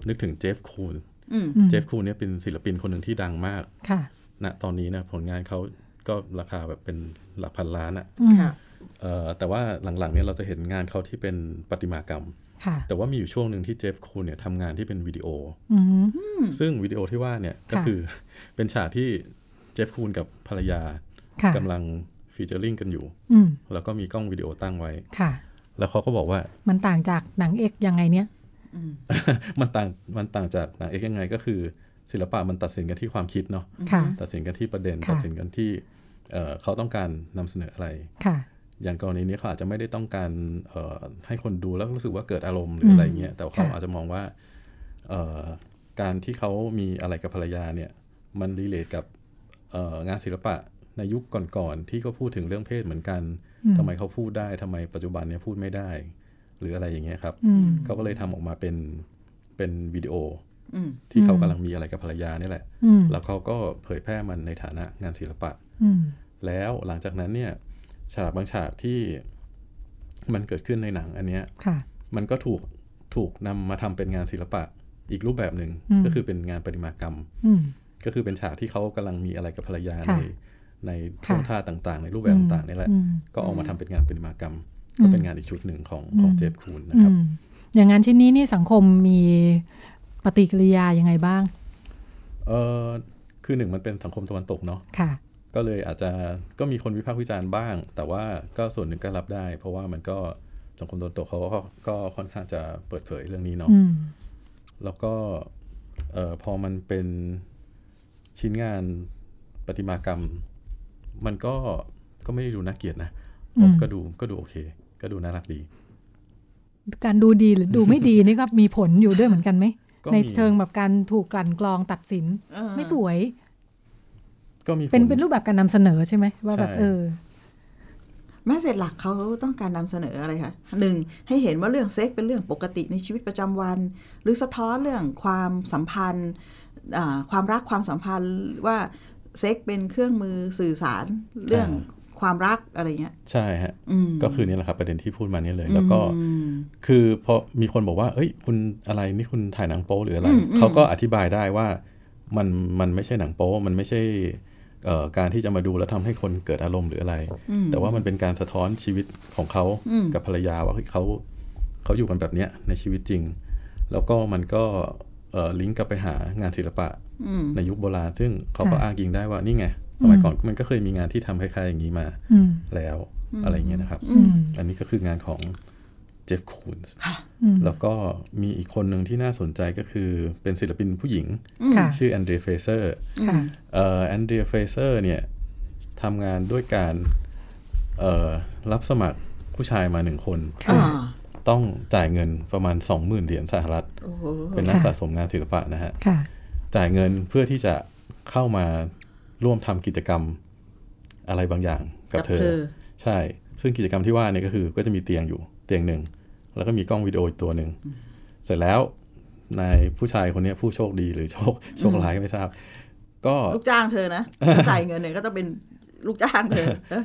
นึกถึงเจฟคูนอืมอืมเจฟคูนเนี่ยเป็นศิลปินคนหนึ่งที่ดังมากค่ะณตอนนี้นะผลงานเขาก็ราคาแบบเป็นหลักพันล้านอะอืมค่ะเอ่อแต่ว่าหลังๆเนี่ยเราจะเห็นงานเขาที่เป็นประติมากรรมค่ะแต่ว่ามีอยู่ช่วงหนึ่งที่เจฟคูนเนี่ยทำงานที่เป็นวิดีโออืมซึ่งวิดีโอที่ว่าเนี่ยก็ค่ะคือเป็นฉากที่เจฟคูนกับภรรยาค่ะกำลัง ฟีเจอริงกันอยู่อืมแล้วก็มีกล้องวิดีโอตั้งไว้ค่ะ แล้วเขาก็บอกว่า มันต่างจากหนังเอกยังไงเนี่ยมันต่างมันต่างจากหนังเอกยังไงก็คือ ศิลปะมันตัดสินกันที่ความคิดเนาะค่ะตัดสินกันที่ประเด็นค่ะตัดสินกันที่เอ่อเขาต้องการนำเสนออะไรค่ะ อย่างกรณีนี้เขาอาจจะไม่ได้ต้องการเอ่อให้คนดูแล้วรู้สึกว่าเกิดอารมณ์หรืออะไรเงี้ยแต่เขาค่ะอาจจะมองว่าเอ่อการที่เขามีอะไรกับภรรยาเนี่ย มันรีเลทกับเอ่องานศิลปะ ในยุคก่อนๆที่ก็พูดถึงเรื่องเพศเหมือนกันอืมทำไมเขาพูดได้ทำไมปัจจุบันเนี้ยพูดไม่ได้ หรืออะไรอย่างเงี้ยครับอืมเขาก็เลยทำออกมาเป็นเป็นวิดีโออืมที่เขาอืมกำลังมีอะไรกับภรรยานี่แหละอืมแล้วเขาก็เผยแพร่มันในฐานะงานศิลปะอืมแล้วหลังจากนั้นเนี่ยฉากบางฉากที่มันเกิดขึ้นในหนังอันเนี้ยค่ะมันก็ถูกถูกนำมาทำเป็นงานศิลปะอีกรูปแบบหนึ่งอืมก็คือเป็นงานประติมากรรมอืมก็คือเป็นฉากที่เขากำลังมีอะไรกับภรรยาค่ะใน ในค่ะท่วงท่าต่างๆ ในรูปแบบต่างๆนี่แหละอืมก็ออกมาทำเป็นงานประติมากรรมอืมก็เป็นงานอีกชุดหนึ่งของของอืมเจฟคูนนะครับอืมอย่างงานชิ้นนี้นี่สังคมมีปฏิกิริยายังไงบ้าง เออคือหนึ่งมันเป็นสังคมตะวันตกเนาะค่ะ ก็เลยอาจจะก็มีคนวิพากษ์วิจารณ์บ้าง แต่ว่าก็ส่วนหนึ่งก็รับได้ เพราะว่ามันก็สังคมตะวันตกเขาก็ก็ค่อนข้างจะเปิดเผยเรื่องนี้เนาะอืมแล้วก็เอ่อพอมันเป็นชิ้นงานประติมากรรม มันก็ก็ไม่ได้ดูน่าเกลียดนะอืมก็ดูก็ดูโอเค ก็ดูน่ารักดี การดูดีหรือดูไม่ดีนี่ก็มีผลอยู่ด้วยเหมือนกันไหมก็ในมีเชิงแบบการถูกกลั่นกรองตัดสินเออไม่สวย ก็มีผลเป็นเป็นรูปแบบการนำเสนอใช่ไหมว่าแบบใช่เออแม่เสร็จหลักเขาต้องการนำเสนออะไรคะหนึ่งให้เห็นว่าเรื่องเซ็กเป็นเรื่องปกติในชีวิตประจำวัน หรือสะท้อนเรื่องความสัมพันธ์อ่าความรักความสัมพันธ์ว่า เซ็กเป็นเครื่องมือสื่อสารเรื่องความรักอะไรเงี้ย ใช่ฮะอืมก็คือนี่แหละครับประเด็นที่พูดมานี่เลย แล้วก็อืมคือพอมีคนบอกว่า เอ้ย คุณอะไรนี่คุณถ่ายหนังโป๊หรืออะไรอืมอืมเขาก็อธิบายได้ว่ามันมันไม่ใช่หนังโป๊มันไม่ใช่เอ่อการที่จะมาดูแล้วทำให้คนเกิดอารมณ์หรืออะไรอืมแต่ว่ามันเป็นการสะท้อนชีวิตของเขาอืมกับภรรยาว่าเฮ้ยเขาเขาอยู่กันแบบเนี้ยในชีวิตจริง แล้วก็มันก็เอ่อ ลิงก์กลับไปหางานศิลปะอืมในยุคโบราณ ซึ่งเขาก็ค่ะอ้างยิงได้ว่านี่ไงสมัยก่อนมันก็เคยมีงานที่ทำคล้ายๆอย่างนี้มาอืมแล้วอะไรอย่างเงี้ยนะครับอืมอันนี้ก็คืองานของเจฟคูนส์ค่ะอืมแล้วก็มีอีกคนหนึ่งที่น่าสนใจก็คือเป็นศิลปินผู้หญิงค่ะชื่อแอนเดรียเฟเซอร์ค่ะเอ่อแอนเดรียเฟเซอร์เนี่ยทำงานด้วยการเอ่อรับสมัครผู้ชายมาหนึ่งคนค่ะอ่า ต้องจ่ายเงินประมาณ 20,000 เหรียญสหรัฐโอ้โหเป็นนักค่ะสะสมงานศิลปะนะฮะค่ะจ่ายเงินเพื่อที่จะเข้ามาร่วมทำกิจกรรมอะไรบางอย่างกับกับเธอเธอ ใช่ ซึ่งกิจกรรมที่ว่าเนี่ยก็คือ ก็จะมีเตียงอยู่เตียงหนึ่ง แล้วก็มีกล้องวิดีโออีกตัวหนึ่ง เสร็จแล้วนายผู้ชายคนเนี้ยผู้โชคดีหรือโชคโชคร้ายก็ไม่ทราบ ก็ลูกจ้างเธอนะจ่ายเงินเนี่ยก็ต้องเป็นลูกจ้างเธอเออ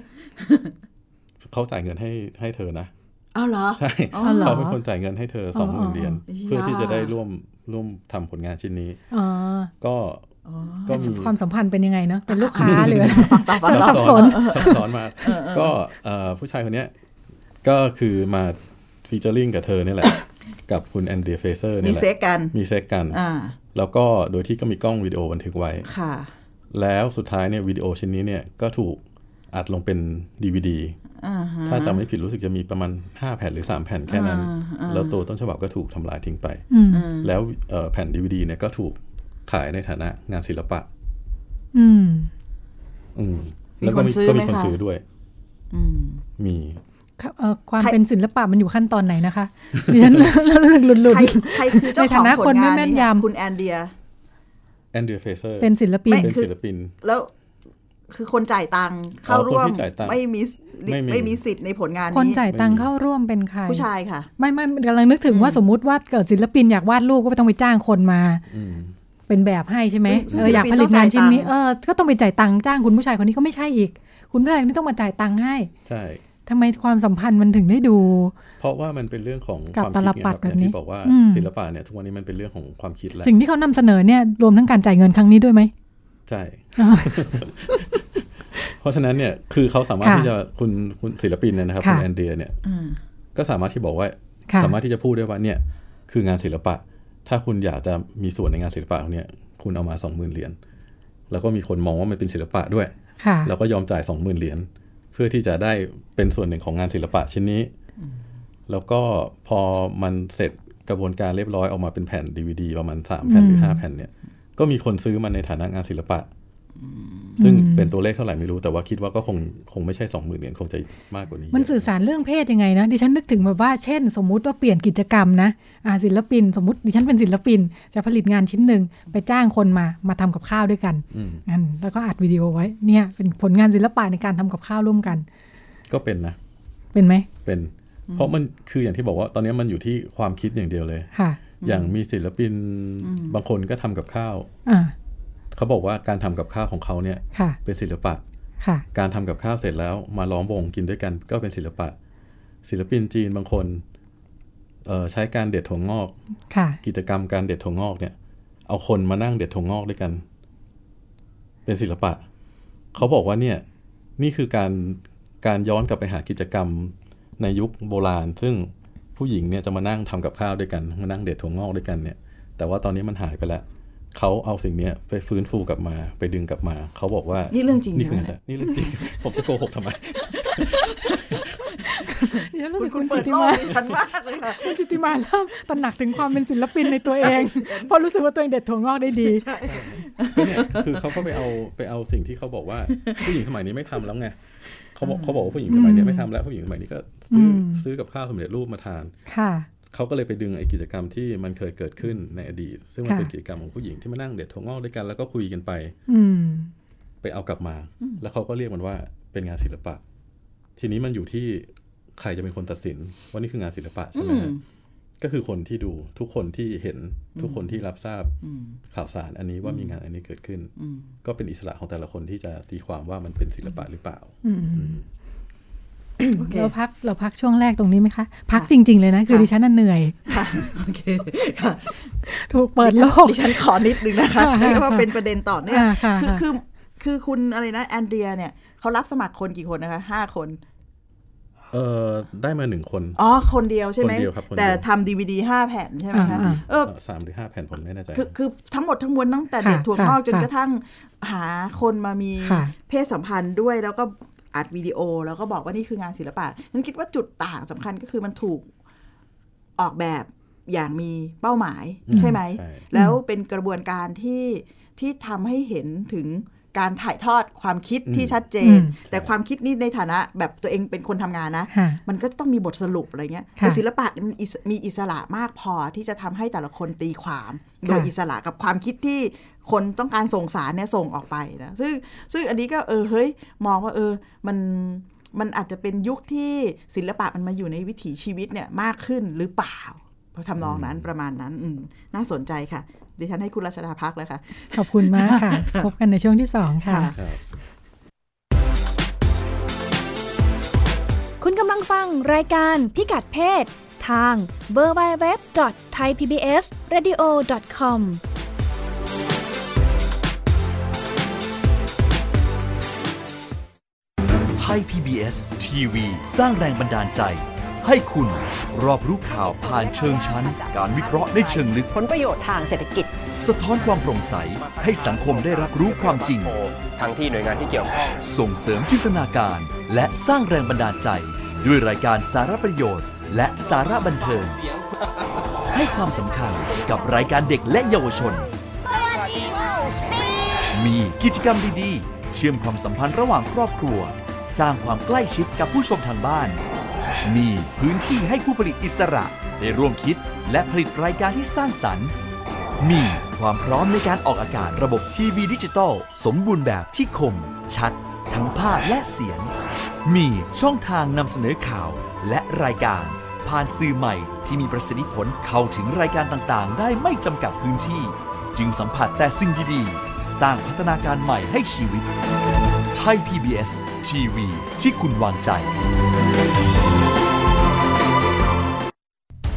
เขาจ่ายเงินให้ให้เธอนะ อ้าวเหรอ ใช่อ๋อเหรอเขาเป็นคนจ่ายเงินให้เธอสองหมื่นเหรียญอ๋อเพื่อที่จะได้ร่วมร่วมทำผลงานชิ้นนี้อ๋อก็ก็มีความสัมพันธ์เป็นยังไงเนาะเป็นลูกค้าหรืออะไรต่อไปฉันสับสนซับซ้อนมากก็เอ่อผู้ชายคนเนี้ยก็คือมา featuring กับเธอเนี่ยแหละ กับคุณแอนเดรียเฟเซอร์มีเนี่ยแหละเซ็กกันมีเซ็กกันอ่าแล้วก็โดยที่ก็มีกล้องวิดีโอบันทึกไว้ค่ะ แล้วสุดท้ายเนี่ยวิดีโอชิ้นนี้เนี่ยก็ถูกอัดลงเป็น DVD อ่าฮะ ถ้าจำไม่ผิดรู้สึกจะมีประมาณ 5 แผ่นหรือ 3 แผ่นแค่นั้นอ่าอ่าแล้วตัวต้นฉบับก็ถูกทำลายทิ้งไปอืมแล้วเอ่อแผ่น DVD เนี่ยก็ถูกขายในฐานะงานศิลปะ อืม อืมมีแล้วก็คนซื้อก็ไหมมีคนคะซื้อด้วย อืม มีครับเอ่อความใครเป็นศิลปะมันอยู่ขั้นตอนไหนนะคะดิฉันแล้วรู้สึกหลุดหลุดใครใครคือเจ้าของในฐานะผคนลไม่งานแม่นนี้ยำคุณแอนเดียแอนเดรียเฟเซอร์เป็นศิลปินไม่เป็นคือศิลปิน แล้ว คือคนจ่ายตังค์เข้าอ๋อคนร่วมที่จ่ายตังค์ไม่มีไม่มีไม่มีสิทธิ์ในผลงานคนนี้จ่ายตังค์เข้าร่วมเป็นใคร ผู้ชายค่ะ ไม่ไม่กำลังนึกถึงว่าสมมุติว่าเกิดศิลปินอยากวาดรูปก็ไม่ต้องไปจ้างคนมาอืมเป็นแบบให้ใช่ไหมซึ่งเอออยากศิลปินผลิตงานชิ้นนี้ต้องจ่ายตังค์เออก็ต้องไปจ่ายตังค์จ้างคุณผู้ชายคนนี้ก็ไม่ใช่อีก คุณผู้ชายคนนี้ต้องมาจ่ายตังค์ให้ ใช่ทำไมความสัมพันธ์มันถึงได้ดู เพราะว่ามันเป็นเรื่องของกับความตคิดลไงปัคดรับแบบอย่างนี้ที่บอกว่าอืมศิลปะเนี่ยทุกวันนี้มันเป็นเรื่องของความคิดแล้วสิ่งที่เขานำเสนอเนี่ยรวมทั้งการจ่ายเงินครั้งนี้ด้วยไหม ใช่ เพราะฉะนั้นเนี่ยคือเขาสามารถค่ะที่จะคุณคุณศิลปินเนี่ยนะครับค่ะคุณแอนเดรียเนี่ยอืมก็สามารถที่บอกว่าค่ะสามารถที่จะพูดได้ว่าเนี่ย คืองานศิลปะ ถ้าคุณอยากจะมีส่วนในงานศิลปะเนี่ย คุณเอามาสองหมื่นเหรียญแล้วก็มีคนมองว่ามันเป็นศิลปะด้วยค่ะแล้วก็ยอมจ่ายสองหมื่นเหรียญเพื่อที่จะได้เป็นส่วนหนึ่งของงานศิลปะชิ้นนี้ แล้วก็พอมันเสร็จกระบวนการเรียบร้อยออกมาเป็นแผ่น DVD ประมาณสามแผ่นหรือห้าแผ่นเนี่ย ก็มีคนซื้อมันในฐานะงานศิลปะ ซึ่งเป็นตัวเลขเท่าไหร่ไม่รู้แต่ว่าคิดว่าก็คงคงไม่ใช่สองหมื่นเหรียญคงจะมากกว่านี้ มันสื่อสารเรื่องเพศยังไงนะดิฉันนึกถึงแบบว่าเช่น สมมุติว่าเปลี่ยนกิจกรรมนะอ่าศิลปิน สมมติดิฉันเป็นศิลปิน จะผลิตงานชิ้นหนึ่งไปจ้างคนมามาทำกับข้าวด้วยกันอืมอันแล้วก็อัดวิดีโอไว้เนี่ยเป็นผลงานศิลปะในการทำกับข้าวร่วมกัน ก็เป็นนะ เป็นไหมเป็น เพราะมันคืออย่างที่บอกว่าตอนนี้มันอยู่ที่ความคิดอย่างเดียวเลยค่ะ อย่างมีศิลปินบางคนก็ทำกับข้าวอ่าเขาบอกว่าการทำกับข้าวของเขาเนี่ยค่ะเป็นศิลปะค่ะการทำกับข้าวเสร็จแล้วมาล้อมวงกินด้วยกันก็เป็นศิลปะ ศิลปินจีนบางคนเอ่อใช้การเด็ดถั่วงอกค่ะกิจกรรมการเด็ดถั่วงอกเนี่ย เอาคนมานั่งเด็ดถั่วงอกด้วยกัน เป็นศิลปะ เขาบอกว่าเนี่ยนี่คือการการย้อนกลับไปหากิจกรรมในยุคโบราณ ซึ่ง ผู้หญิงเนี่ยจะมานั่งทำกับข้าวด้วยกัน มานั่งเด็ดถั่วงอกด้วยกันเนี่ย แต่ว่าตอนนี้มันหายไปแล้วเขาเอาสิ่งเนี้ยไปฟื้นฟูกลับมา ไปดึงกลับมา เขาบอกว่า นี่เรื่องจริงนี่ใช่คือไหมอะไรนี่เรื่องจริง ผมจะโกหกทำไมดิฉันรู้คุณสึกคุคุณณเปิจิดติโลมากดิฉันมากเลยค่ะคุณจิติมาเริ่มตระหนักถึงความเป็นศิลปินในตัวเอง เพราะรู้สึกว่าตัวเองเด็ดถั่วงอกได้ดีเนี่ยคือเขาก็ไปเอาไปเอาสิ่งที่เขาบอกว่าผู้หญิงสมัยนี้ไม่ทำแล้วไง เขาบอกเขาบอกว่าผู้หญิงสมัยนี้ไม่ทำแล้วผู้หญิงสมัยนี้ก็ซื้ออมซื้อกับข้าวสำเร็จรูปมาทานค่ะเขาก็เลยไปดึงไอ้กิจกรรมที่มันเคยเกิดขึ้นในอดีต ซึ่งมันค่ะเป็นกิจกรรมของผู้หญิงที่มานั่งเด็ดถั่วงอกด้วยกันแล้วก็คุยกันไป อืมไปเอากลับมา แล้วเขาก็เรียกมันว่าเป็นงานศิลปะ ทีนี้มันอยู่ที่ใครจะเป็นคนตัดสินว่านี่คืองานศิลปะใช่ไหมฮะอืม ก็คือคนที่ดูทุกคนที่เห็นทุกคนที่รับทราบอืมข่าวสารอันนี้ว่ามีงานอันนี้เกิดขึ้นอืมก็เป็นอิสระของแต่ละคนที่จะตีความว่ามันเป็นศิลปะหรือเปล่าอืมโอเคเราพักเราพักช่วงแรกตรงนี้ไหมคะ พักจริง ๆ เลยนะ คือค่ะดิฉันน่ะเหนื่อยค่ะโอเคค่ะ ถูกเปิดโลกดิฉันขอนิดนึงนะคะค่ะเรียกว่าเป็นประเด็นต่อเนื่องอ่าค่ะคือค่ะคือคือคุณอะไรนะแอนเดรียเนี่ยเขารับสมัครคนกี่คนนะคะห้าคน เออได้มาหนึ่งคน อ๋อ คนเดียวใช่ไหมคนเดียวครับคนเดียวแต่ทำดีวดีห้าแผ่นใช่ไหมคะอ่าเออเอ่อสามหรือห้าแผ่นผมไม่แน่ใจคือคือทั้งหมดทั้งมวลตั้งแต่ค่ะเด็กถั่วงอกค่ะจนค่ะกระทั่งหาคนมามีค่ะเพศสัมพันธ์ด้วยแล้วก็อัดวิดีโอ แล้วก็บอกว่านี่คืองานศิลปะฉันคิดว่าจุดต่างสำคัญก็คือมันถูกออกแบบอย่างมีเป้าหมายอืมใช่ไหมใช่แล้วเป็นกระบวนการที่ที่ทำให้เห็นถึง การถ่ายทอดความคิดที่ชัดเจน แต่ความคิดนี้ในฐานะแบบตัวเองเป็นคนทำงานนะค่ะมันก็ต้องมีบทสรุปอะไรเงี้ยค่ะแต่ศิลปะมันอิสมีอิสระมากพอที่จะทำให้แต่ละคนตีความโดยอิสระกับความคิดที่คนต้องการส่งสารเนี่ยส่งออกไปนะซึ่งซึ่งอันนี้ก็เออเฮ้ยมองว่าเออมันมันอาจจะเป็นยุคที่ศิลปะมันมาอยู่ในวิถีชีวิตเนี่ยมากขึ้นหรือเปล่าเพราะทำนองนั้นประมาณนั้นอืมน่าสนใจค่ะ ดิฉันให้คุณรัชดาพักแล้วค่ะ ขอบคุณมากค่ะ พบกันในช่วงที่สองค่ะครับคุณกำลังฟังรายการพิกัดเพศ ทาง www.thaipbsradio.com ไทย PBS ทีวีสร้างแรงบันดาลใจ ให้คุณรอบรู้ข่าวผ่านเชิงชั้น การวิเคราะห์ในเชิงลึก ผลประโยชน์ทางเศรษฐกิจ สะท้อนความโปร่งใส ให้สังคมได้รับรู้ความจริง ทั้งที่หน่วยงานที่เกี่ยวข้อง ส่งเสริมจินตนาการ และสร้างแรงบันดาลใจ ด้วยรายการสาระประโยชน์ และสาระบันเทิง ให้ความสำคัญกับรายการเด็กและเยาวชน มีกิจกรรมดีๆ เชื่อมความสัมพันธ์ระหว่างครอบครัว สร้างความใกล้ชิดกับผู้ชมทางบ้าน มีพื้นที่ให้ผู้ผลิตอิสระได้ร่วมคิดและผลิตรายการที่สร้างสรรค์ มีความพร้อมในการออกอากาศระบบทีวีดิจิตอลสมบูรณ์แบบที่คม ชัด ทั้งภาพและเสียง มีช่องทางนำเสนอข่าวและรายการ ผ่านสื่อใหม่ที่มีประสิทธิผลเข้าถึงรายการต่างๆ ได้ไม่จำกัดพื้นที่ จึงสัมผัสแต่สิ่งดีๆ สร้างพัฒนาการใหม่ให้ชีวิตไทย PBS ทีวีที่คุณวางใจ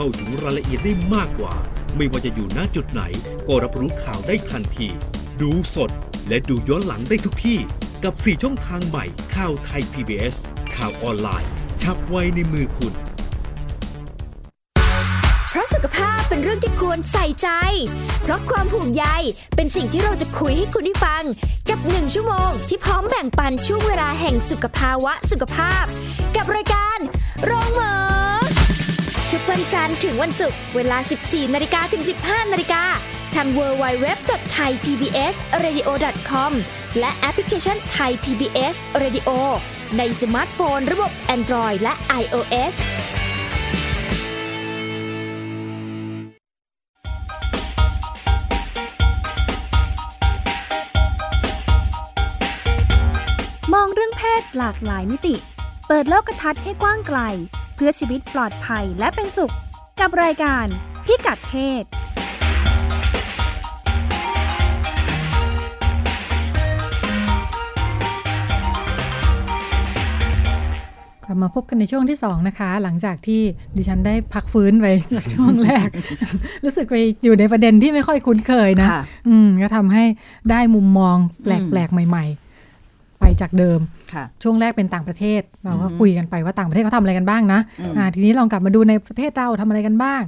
เข้าถึงรายละเอียดได้มากกว่า ไม่ว่าจะอยู่ณจุดไหน ก็รับรู้ข่าวได้ทันที ดูสดและดูย้อนหลังได้ทุกที่ กับ 4 ช่องทางใหม่ข่าวไทย PBS ข่าวออนไลน์ ชับไว้ในมือคุณ เพราะสุขภาพเป็นเรื่องที่ควรใส่ใจ เพราะความห่วงใยเป็นสิ่งที่เราจะคุยให้คุณได้ฟัง กับหนึ่งชั่วโมงที่พร้อมแบ่งปันช่วงเวลาแห่งสุขภาวะสุขภาพ กับรายการโรงหมอ ทุกวันจันทร์ถึงวันศุกร์เวลา 14นาฬิกาถึง 15นาฬิกาทาง www.thaipbsradio.com และแอปพลิเคชัน Thai PBS Radio ในสมาร์ทโฟนระบบ Android และ iOS มองเรื่องเพศหลากหลายมิติ เปิดโลกทัศน์ให้กว้างไกล เพื่อชีวิตปลอดภัยและเป็นสุข กับรายการพิกัดเพศกลับมาพบกันในช่วงที่ 2 นะคะ หลังจากที่ดิฉันได้พักฟื้นไปจากช่วงแรก รู้สึกไปอยู่ในประเด็นที่ไม่ค่อยคุ้นเคยนะค่ะอืมก็ทำให้ได้มุมมองแปลกๆ ใหม่ๆไป จากเดิมค่ะช่วงแรกเป็นต่างประเทศ เราก็อืมคุยกันไปว่าต่างประเทศเขาทำอะไรกันบ้างนะอืมอ่าทีนี้ลองกลับมาดูในประเทศเราทำอะไรกันบ้าง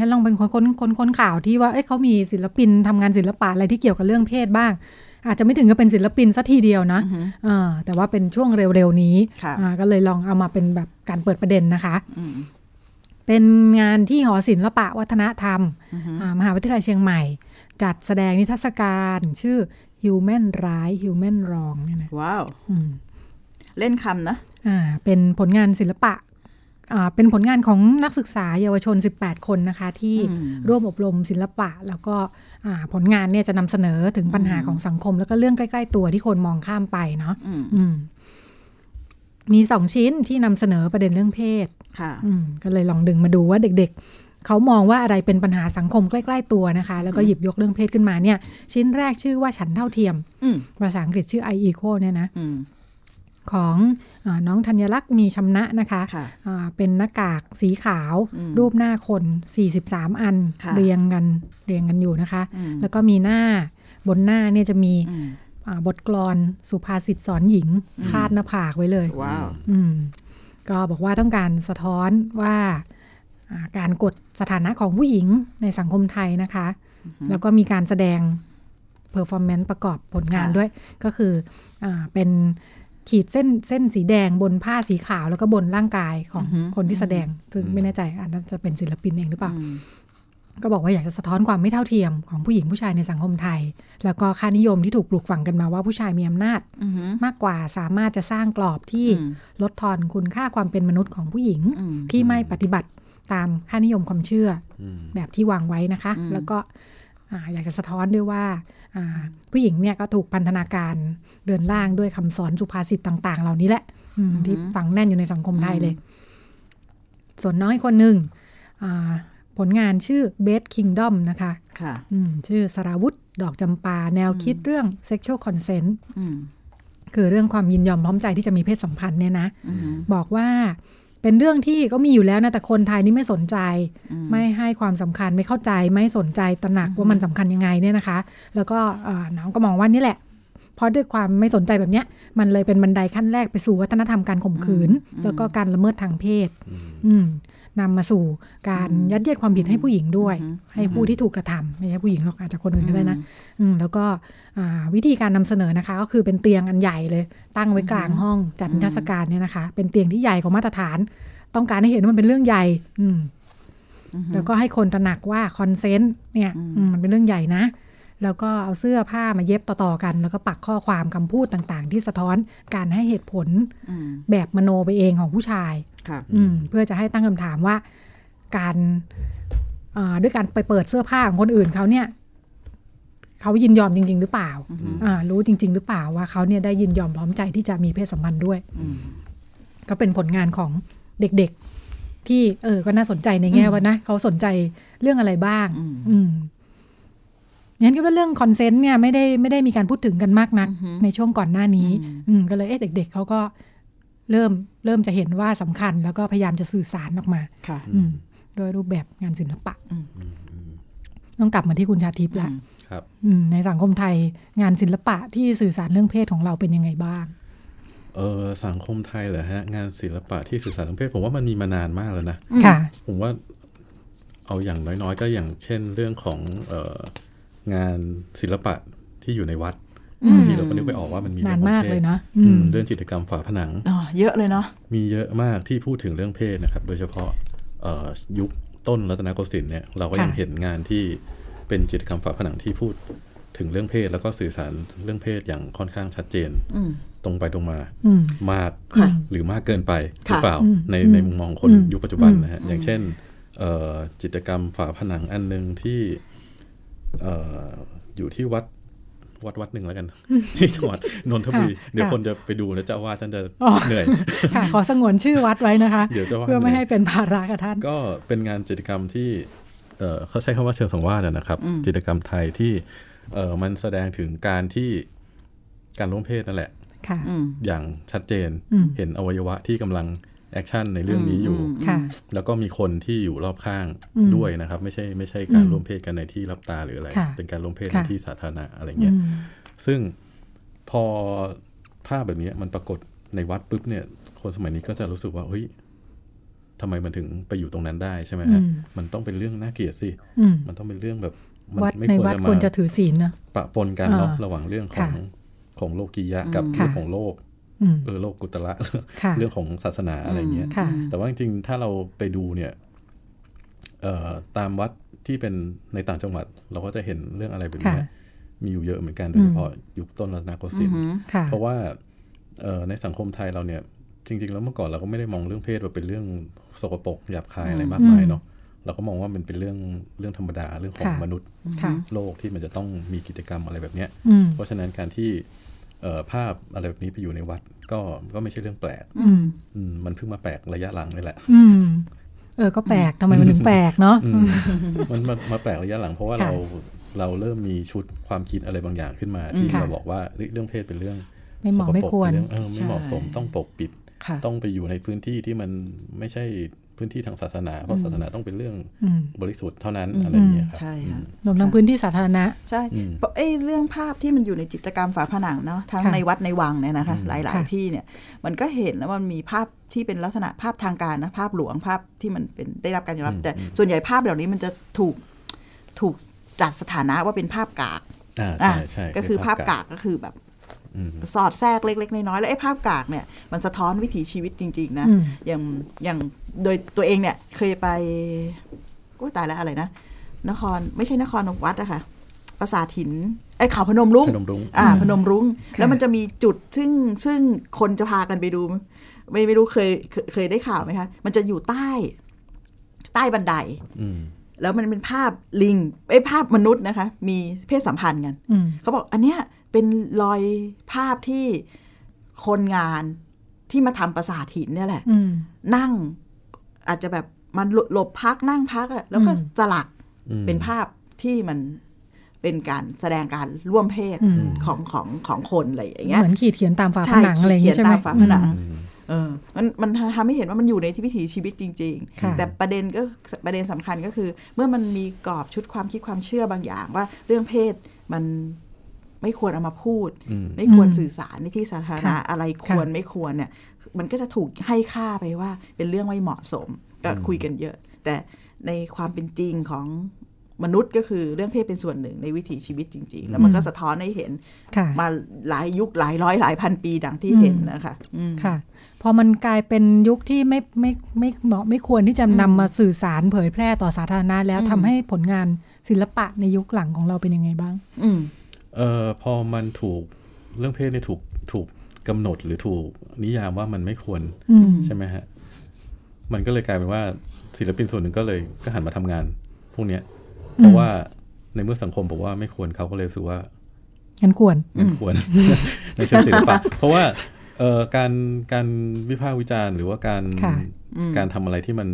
ฉันลองเป็นคนค้นค้นค้นข่าวที่ว่าเอ้ยเขามีศิลปินทำงานศิลปะอะไรที่เกี่ยวกับเรื่องเพศบ้าง อาจจะไม่ถึงกับเป็นศิลปินสัทีเดียวนะอือฮึอ่าแต่ว่าเป็นช่วงเร็วๆนี้ค่ะอ่าก็เลยลองเอามาเป็นแบบการเปิดประเด็นนะคะอืมเป็นงานที่หอศิลปะวัฒนธรรมอือฮึอ่ามหาวิทยาลัยเชียงใหม่ จัดแสดงนิทรรศการ ชื่อ Human Right Human Wrong เนี่ยนะว้าวอืมเล่นคำนะอ่าเป็นผลงานศิลปะอ่าเป็นผลงานของนักศึกษาเยาวชน 18 คนนะคะ ที่อืมร่วมอบรมศิลปะ แล้วก็อ่าผลงานเนี่ยจะนำเสนอถึงปัญหาของสังคม แล้วก็เรื่องใกล้ ๆ ตัวที่คนมองข้ามไปเนาะอืมอืมมีสองชิ้นที่นำเสนอประเด็นเรื่องเพศ ค่ะอืมก็เลยลองดึงมาดูว่าเด็กๆ เขามองว่าอะไรเป็นปัญหาสังคมใกล้ ๆ ตัวนะคะ แล้วก็หยิบยกเรื่องเพศขึ้นมาเนี่ย ชิ้นแรกชื่อว่าฉันเท่าเทียมอืมภาษาอังกฤษชื่อ I equal เนี่ยนะอืมของอาน้องธัญลักษณ์มีชำนะนะคะค่ะอ่าเป็นหน้ากากสีขาวอืมรูปหน้าคน 43 อันค่ะเรียงกันเรียงกันอยู่นะคะอืมแล้วก็มีหน้าบนหน้าเนี่ยจะมีอืมอ่าบทกลอนสุภาษิตสอนหญิงคาดหน้าผากไว้เลยว้าวอืมก็บอกว่าต้องการสะท้อนว่าอ่า การกดสถานะของผู้หญิงในสังคมไทยนะคะ แล้วก็มีการแสดง performance ประกอบผลงานค่ะด้วย ก็คืออาเป็นขีดเส้นเส้นสีแดงบนผ้าสีขาวแล้วก็บนร่างกายของคนที่แสดง ซึ่งไม่แน่ใจอันนั้นจะเป็นศิลปินเองหรือเปล่าอืมก็บอกว่าอยากจะสะท้อนความไม่เท่าเทียมของผู้หญิงผู้ชายในสังคมไทย แล้วก็ค่านิยมที่ถูกปลูกฝังกันมาว่าผู้ชายมีอำนาจอือหือมากกว่าสามารถจะสร้างกรอบที่อืมลดทอนคุณค่าความเป็นมนุษย์ของผู้หญิงอืมที่ไม่ปฏิบัติ ตามค่านิยมความเชื่ออืมแบบที่วางไว้นะคะอืมแล้วก็อ่าอยากจะสะท้อนด้วยว่าอ่าผู้หญิงเนี่ยก็ถูกพันธนาการเดินล่างด้วยคำสอนสุภาษิตต่าง ๆ เหล่านี้แหละอืมที่ฝังแน่นอยู่ในสังคมไทยเลย ส่วนน้อยคนหนึ่งอ่าผลงานชื่อ Best Kingdom นะคะค่ะอืมชื่อสราวุธดอกจำปา แนวคิดเรื่อง sexual consent อืมคือเรื่องความยินยอมพร้อมใจที่จะมีเพศสัมพันธ์เนี่ยนะอืมบอกว่า เป็นเรื่องที่ก็มีอยู่แล้วนะแต่คนไทยนี่ไม่สนใจอืมไม่ให้ความสำคัญไม่เข้าใจไม่สนใจตระหนักว่ามันสำคัญยังไงเนี่ยนะคะ แล้วก็เอ่อน้องก็มองว่านี่แหละ เพราะด้วยความไม่สนใจแบบเนี้ย มันเลยเป็นบันไดขั้นแรกไปสู่วัฒนธรรมการข่มขืน แล้วก็การละเมิดทางเพศ อืม นำมาสู่การยัดเยียดความผิดให้ผู้หญิงด้วย ให้ผู้ที่ถูกกระทำไม่ใช่ผู้หญิงหรอกอาจจะคนอื่นก็ได้นะอืมแล้วก็อ่าวิธีการนำเสนอนะคะ ก็คือเป็นเตียงอันใหญ่เลย ตั้งไว้กลางห้องจัดนิทรรศการเนี่ยนะคะ เป็นเตียงที่ใหญ่กว่ามาตรฐาน ต้องการให้เห็นว่ามันเป็นเรื่องใหญ่ อืมแล้วก็ให้คนตระหนักว่าคอนเซนต์เนี่ยอืมมันเป็นเรื่องใหญ่นะ แล้วก็เอาเสื้อผ้ามาเย็บต่อๆกัน แล้วก็ปักข้อความคำพูดต่างๆ ที่สะท้อนการให้เหตุผลอืมแบบมโนไปเองของผู้ชายครับอืมเพื่อจะให้ตั้งคำถามว่าการอ่าด้วยการไปเปิดเสื้อผ้าของคนอื่นเขาเนี่ยเขายินยอมจริง ๆ หรือเปล่าอ่า รู้จริง ๆ หรือเปล่าว่าเขาเนี่ยได้ยินยอมพร้อมใจที่จะมีเพศสัมพันธ์ด้วยอืมก็เป็นผลงานของเด็กๆ ที่เออก็น่าสนใจในแง่ว่านะเขาสนใจเรื่องอะไรบ้าง อืมอืม งั้นคิดว่าเรื่องคอนเซนต์เนี่ยไม่ได้ไม่ได้มีการพูดถึงกันมากนัก ในช่วงก่อนหน้านี้ อืมก็เลยเอ๊ะเด็ก ๆเขาก็เริ่มเริ่มจะเห็นว่าสำคัญ แล้วก็พยายามจะสื่อสารออกมาค่ะอืมโดยรูปแบบงานศิลปะอืมต้องกลับมาที่คุณชาทิพย์ละครับอืมในสังคมไทยงานศิลปะที่สื่อสารเรื่องเพศของเราเป็นยังไงบ้างเออสังคมไทยเหรอฮะ งานศิลปะที่สื่อสารทางเพศผมว่ามันมีมานานมากแล้วนะค่ะ ผมว่าเอาอย่างน้อยๆ ก็อย่างเช่นเรื่องของเออ งานศิลปะที่อยู่ในวัดบางทีเราก็นึกไปออกว่ามันมีนานรื่องของมากพศเลยนะอือืมมเรื่องจิตรกรรมฝาผนังอ๋อเยอะเลยเนาะมีเยอะมากที่พูดถึงเรื่องเพศนะครับ โดยเฉพาะเอ่อยุคต้นรัตนโกสินทร์เนี่ยเราก็ยังค่ะเห็นงานที่เป็นจิตรกรรมฝาผนังที่พูดถึงเรื่องเพศแล้วก็สื่อสารเรื่องเพศอย่างค่อนข้างชัดเจนอืมตรงไปตรงมาอืมมากค่ะหรือมากเกินไปหค่ะรือเปล่าอืมในอืมในมุมมองคนอืมยุคปัจจุบันอืมนะฮะอย่างเช่นเอ่อจิตรกรรมฝาผนังอันหนึ่งที่เอ่ออยู่ที่วัดวัดวัดหนึ่งแล้วกัน ที่จังหวัดนนทบุรีค่ะเดี๋ยวค่ะคนจะไปดูแล้วเจ้าอาว่าสท่านจะอ๋อเหนื่อยค่ะขอสงวนชื่อวัดไว้นะคะ เดี๋ยวจะว่าเพื่อไม่ให้เป็นภาระกับท่าน ก็เป็นงานจิตรกรรมที่เอ่อเขาใช้คำว่าเชิงสังวาสอะนะครับอืมจิตรกรรมไทยที่เอ่อมันแสดงถึงการที่การร่วมเพศนั่นแหละค่ะอืมอย่างชัดเจนอืมเห็นอวัยวะที่กำลัง action ในเรื่องนี้อยู่อืมค่ะแล้วก็มีคนที่อยู่รอบข้างอืมด้วยนะครับ ไม่ใช่ไม่ใช่การอืมร่วมเพศกันในที่ลับตาหรืออะไรค่ะเป็นการร่วมเพศค่ะในที่สาธารณะอะไรเงี้ยอืมซึ่งพอภาพแบบนี้มันปรากฏในวัดปุ๊บเนี่ย คนสมัยนี้ก็จะรู้สึกว่าเฮ้ยทำไมมันถึงไปอยู่ตรงนั้นได้ใช่ไหมฮะอืมมันต้องเป็นเรื่องน่าเกลียดสิอืมมันต้องเป็นเรื่องแบบมัวัดไม่ในควรวัดจะควรมาจะถือศีลนะปะปนกันเนาะอ่าระหว่างเรื่องของค่ะของโลกียะกับค่ะเรื่องของโลกอืม เออโลกกุตละค่ะเรื่องของศาสนาอะไรเงี้ยค่ะแต่ว่าจริงๆถ้าเราไปดูเนี่ยเอ่อตามวัดที่เป็นในต่างจังหวัด เราก็จะเห็นเรื่องอะไรแบบเนี้ยค่ะมีอยู่เยอะเหมือนกันโดยเฉพาะยุคต้นรัตนโกสินทร์ค่ะเพราะว่าเอ่อในสังคมไทยเราเนี่ย จริง ๆ แล้วเมื่อก่อนเราก็ไม่ได้มองเรื่องเพศว่าเป็นเรื่องสกปรกหยาบคายอะไรมากมายเนาะเราก็มองว่ามันเป็นเรื่องเรื่องธรรมดาเรื่องของค่ะมนุษย์ค่ะโลกที่มันจะต้องมีกิจกรรมอะไรแบบเนี้ยอืมเพราะฉะนั้นการที่เอ่อ ภาพอะไรแบบนี้ไปอยู่ในวัด ก็ก็ไม่ใช่เรื่องแปลกอืมอืมมันเพิ่งมาแปลกระยะหลังนี่แหละอืมเออก็แปลกทำไมมันถึงแปลกเนาะอืมมันมามาแปลกระยะหลังเพราะว่าค่ะเราเราเริ่มมีชุดความคิดอะไรบางอย่างขึ้นมา ที่ค่ะเราบอกว่าเฮ้ยเรื่องเพศเป็นเรื่องไม่เหมาะสกปไม่ควรเป็นเรื่องเออไม่เหมาะสมใช่ต้องปกปิดค่ะต้องไปอยู่ในพื้นที่ที่มันไม่ใช่ พื้นที่ทางศาสนา เพราะศาสนาต้องเป็นเรื่องอืมบริสุทธิ์เท่านั้นอืมอะไรอย่างเงี้ยครับใช่ค่ะรวมทั้งพื้นที่สาธารณะ ใช่อืมเพราะไอ้เรื่องภาพที่มันอยู่ในจิตรกรรมฝาผนังเนาะทั้งค่ะในวัดในวังเนี่ยนะคะอืมหลายค่ะๆที่เนี่ยมันก็เห็นแล้วมันมีภาพที่เป็นลักษณะภาพทางการนะภาพหลวงภาพที่มันเป็นได้รับการยอมรับ แต่ส่วนใหญ่ภาพเหล่านี้มันจะถูกถูกจัดสถานะว่าเป็นภาพกากอ่าอะใช่ใช่ก็คือภาพกากก็คือแบบอืม สอดแทรกเล็ก ๆ น้อยๆแล้วไอ้ภาพกากเนี่ยมันสะท้อนวิถีชีวิตจริง ๆ นะอืมอย่างอย่างโดยตัวเองเนี่ยเคยไปก็ตายแล้วอะไรนะ นครไม่ใช่นครวัดอะค่ะปราสาทหินไอ้เขาพนมรุ้งพนมรุ้งอ่าพนมรุ้งค่ะแล้วมันจะมีจุดซึ่งซึ่งคนจะพากันไปดู ไม่ไม่รู้เคยเคยเคยได้ข่าวไหมคะมันจะอยู่ใต้ ใต้บันไดอืมแล้วมันเป็นภาพลิงไอ้ยภาพมนุษย์นะคะ มีเพศสัมพันธ์กันอืมเขาบอกอันเนี้ย เป็นรอยภาพที่คนงานที่มาทำปราสาทหินเนี่ยแหละอืมนั่งอาจจะแบบมันหลบหลบพักนั่งพักอะแล้วก็อืมสลักอืมเป็นภาพที่มันเป็นการแสดงการร่วมเพศอืมของของของคนอะไรอย่างเงี้ยเหมือนขีดเขียนตามฝาผใช่นังอะไรอย่างขีงี้ดใช่เขีไหยมนตามฝาผนังอืมเออมันมันทำให้เห็นว่ามันอยู่ในที่วิถีชีวิตจริงค่ะๆแต่ประเด็นก็ประเด็นสำคัญก็คือ เมื่อมันมีกรอบชุดความคิดความเชื่อบางอย่างว่าเรื่องเพศมัน ไม่ควรเอามาพูดอืมไม่ควรอืมสื่อสารในที่สาธารณะค่ะอะไรควรไม่ควรเนี่ยมันก็จะถูกให้ค่าไปว่าเป็นเรื่องไม่เหมาะสมก็คุยกันเยอะ แต่ในความเป็นจริงของมนุษย์ก็คือเรื่องเพศเป็นส่วนหนึ่งในวิถีชีวิตจริง ๆ แล้วมันก็สะท้อนให้เห็นค่ะมาหลายยุคหลายร้อยหลายพันปีดังที่อืมเห็นนะคะอืมค่ะ พอมันกลายเป็นยุคที่ไม่ไม่ไม่เหมาะไม่ควรที่จะนำมาสื่อสารเผยแพร่ต่อสาธารณะแล้วอืมทำให้ผลงานศิลปะในยุคหลังของเราเป็นยังไงบ้าง อืม เอ่อพอมันถูกเรื่องเพศเนี่ยถูกถูกกำหนดหรือถูกนิยามว่ามันไม่ควรอืมใช่ไหมฮะ มันก็เลยกลายเป็นว่าศิลปินส่วนหนึ่งก็เลยก็หันมาทำงาน พวกเนี้ย เพราะว่าในเมื่อสังคมบอกว่าไม่ควรเขาก็เลยรู้สึกว่างั้นควรมันควรในเชิงศิลปะเพราะว่าเอ่อการการวิพากษ์วิจารณ์ หรือว่าการค่ะการทำอะไรที่มัน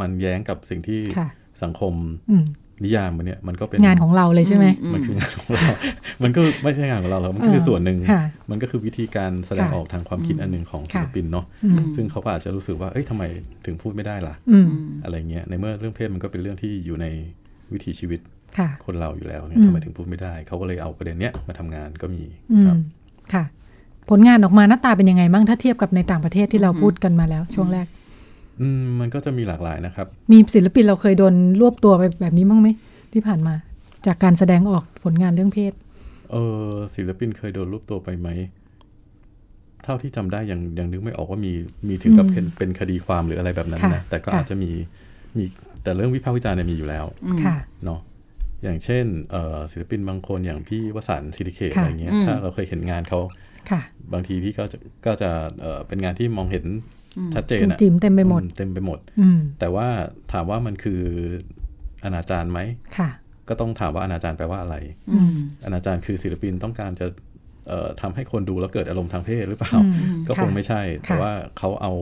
มันแย้งกับสิ่งที่ค่ะสังคมอืม นิยามมันเนี่ยมันก็เป็นงานของเราเลยใช่ไหมมันคืองานของเรา มันก็ไม่ใช่งานของเราหรอกมันก็คือเออส่วนหนึ่งค่ะมันก็คือวิธีการแสดงค่ะออกทางความคิดอันหนึ่งของศิค่ะลปินเนาะอืมซึ่งเขาก็อาจจะรู้สึกว่าเอ้ยทำไมถึงพูดไม่ได้ล่ะอืมอะไรเงี้ยในเมื่อเรื่องเพศมันก็เป็นเรื่องที่อยู่ในวิถีชีวิตค่ะคนเราอยู่แล้วเนี่ยอืมทำไมถึงพูดไม่ได้ เขาก็เลยเอาประเด็นเนี้ยมาทำงานก็มีอืครัมบค่ะ ผลงานออกมาหน้าตาเป็นยังไงบ้างถ้าเทียบกับในต่างประเทศที่เราพูดกันมาแล้วช่วงแรก อืมมันก็จะมีหลากหลายนะครับ มีศิลปินเราเคยโดนรวบตัวไปแบบนี้บ้างไหมที่ผ่านมา จากการแสดงออกผลงานเรื่องเพศ เออศิลปินเคยโดนรูปตัวไปไหมเท่าที่จำได้ยังยังนึกไม่ออกว่ามีมีถึงกับอืมเป็นเป็นคดีความหรืออะไรแบบนั้นค่ะนะแต่ก็ค่ะอาจจะมีมีแต่เรื่องวิพากษ์วิจารณ์เนี่ยมีอยู่แล้วค่ะเนาะอย่างเช่นเอ่อศิลปินบางคนอย่างพี่วสันต์ซิลิเคตค่ะอะไรเงี้ยอืมถ้าเราเคยเห็นงานเขาค่ะบางทีพี่ก็จะก็จะเอ่อเป็นงานที่มองเห็น ชัดเจนจุ๋มอะจิ๋มเต็มไปหมดอืเต็มไปหมดอืมแต่ว่าถามว่ามันคืออนาจารไหมค่ะ ก็ต้องถามว่าอนาจารแปลว่าอะไรอืมอนาจารคือศิลปินต้องการจะเอ่อทำให้คนดูแล้วเกิดอารมณ์ทางเพศหรือเปล่าอืมก็คงค่ะไม่ใช่ แต่ค่ะว่าเขาเอา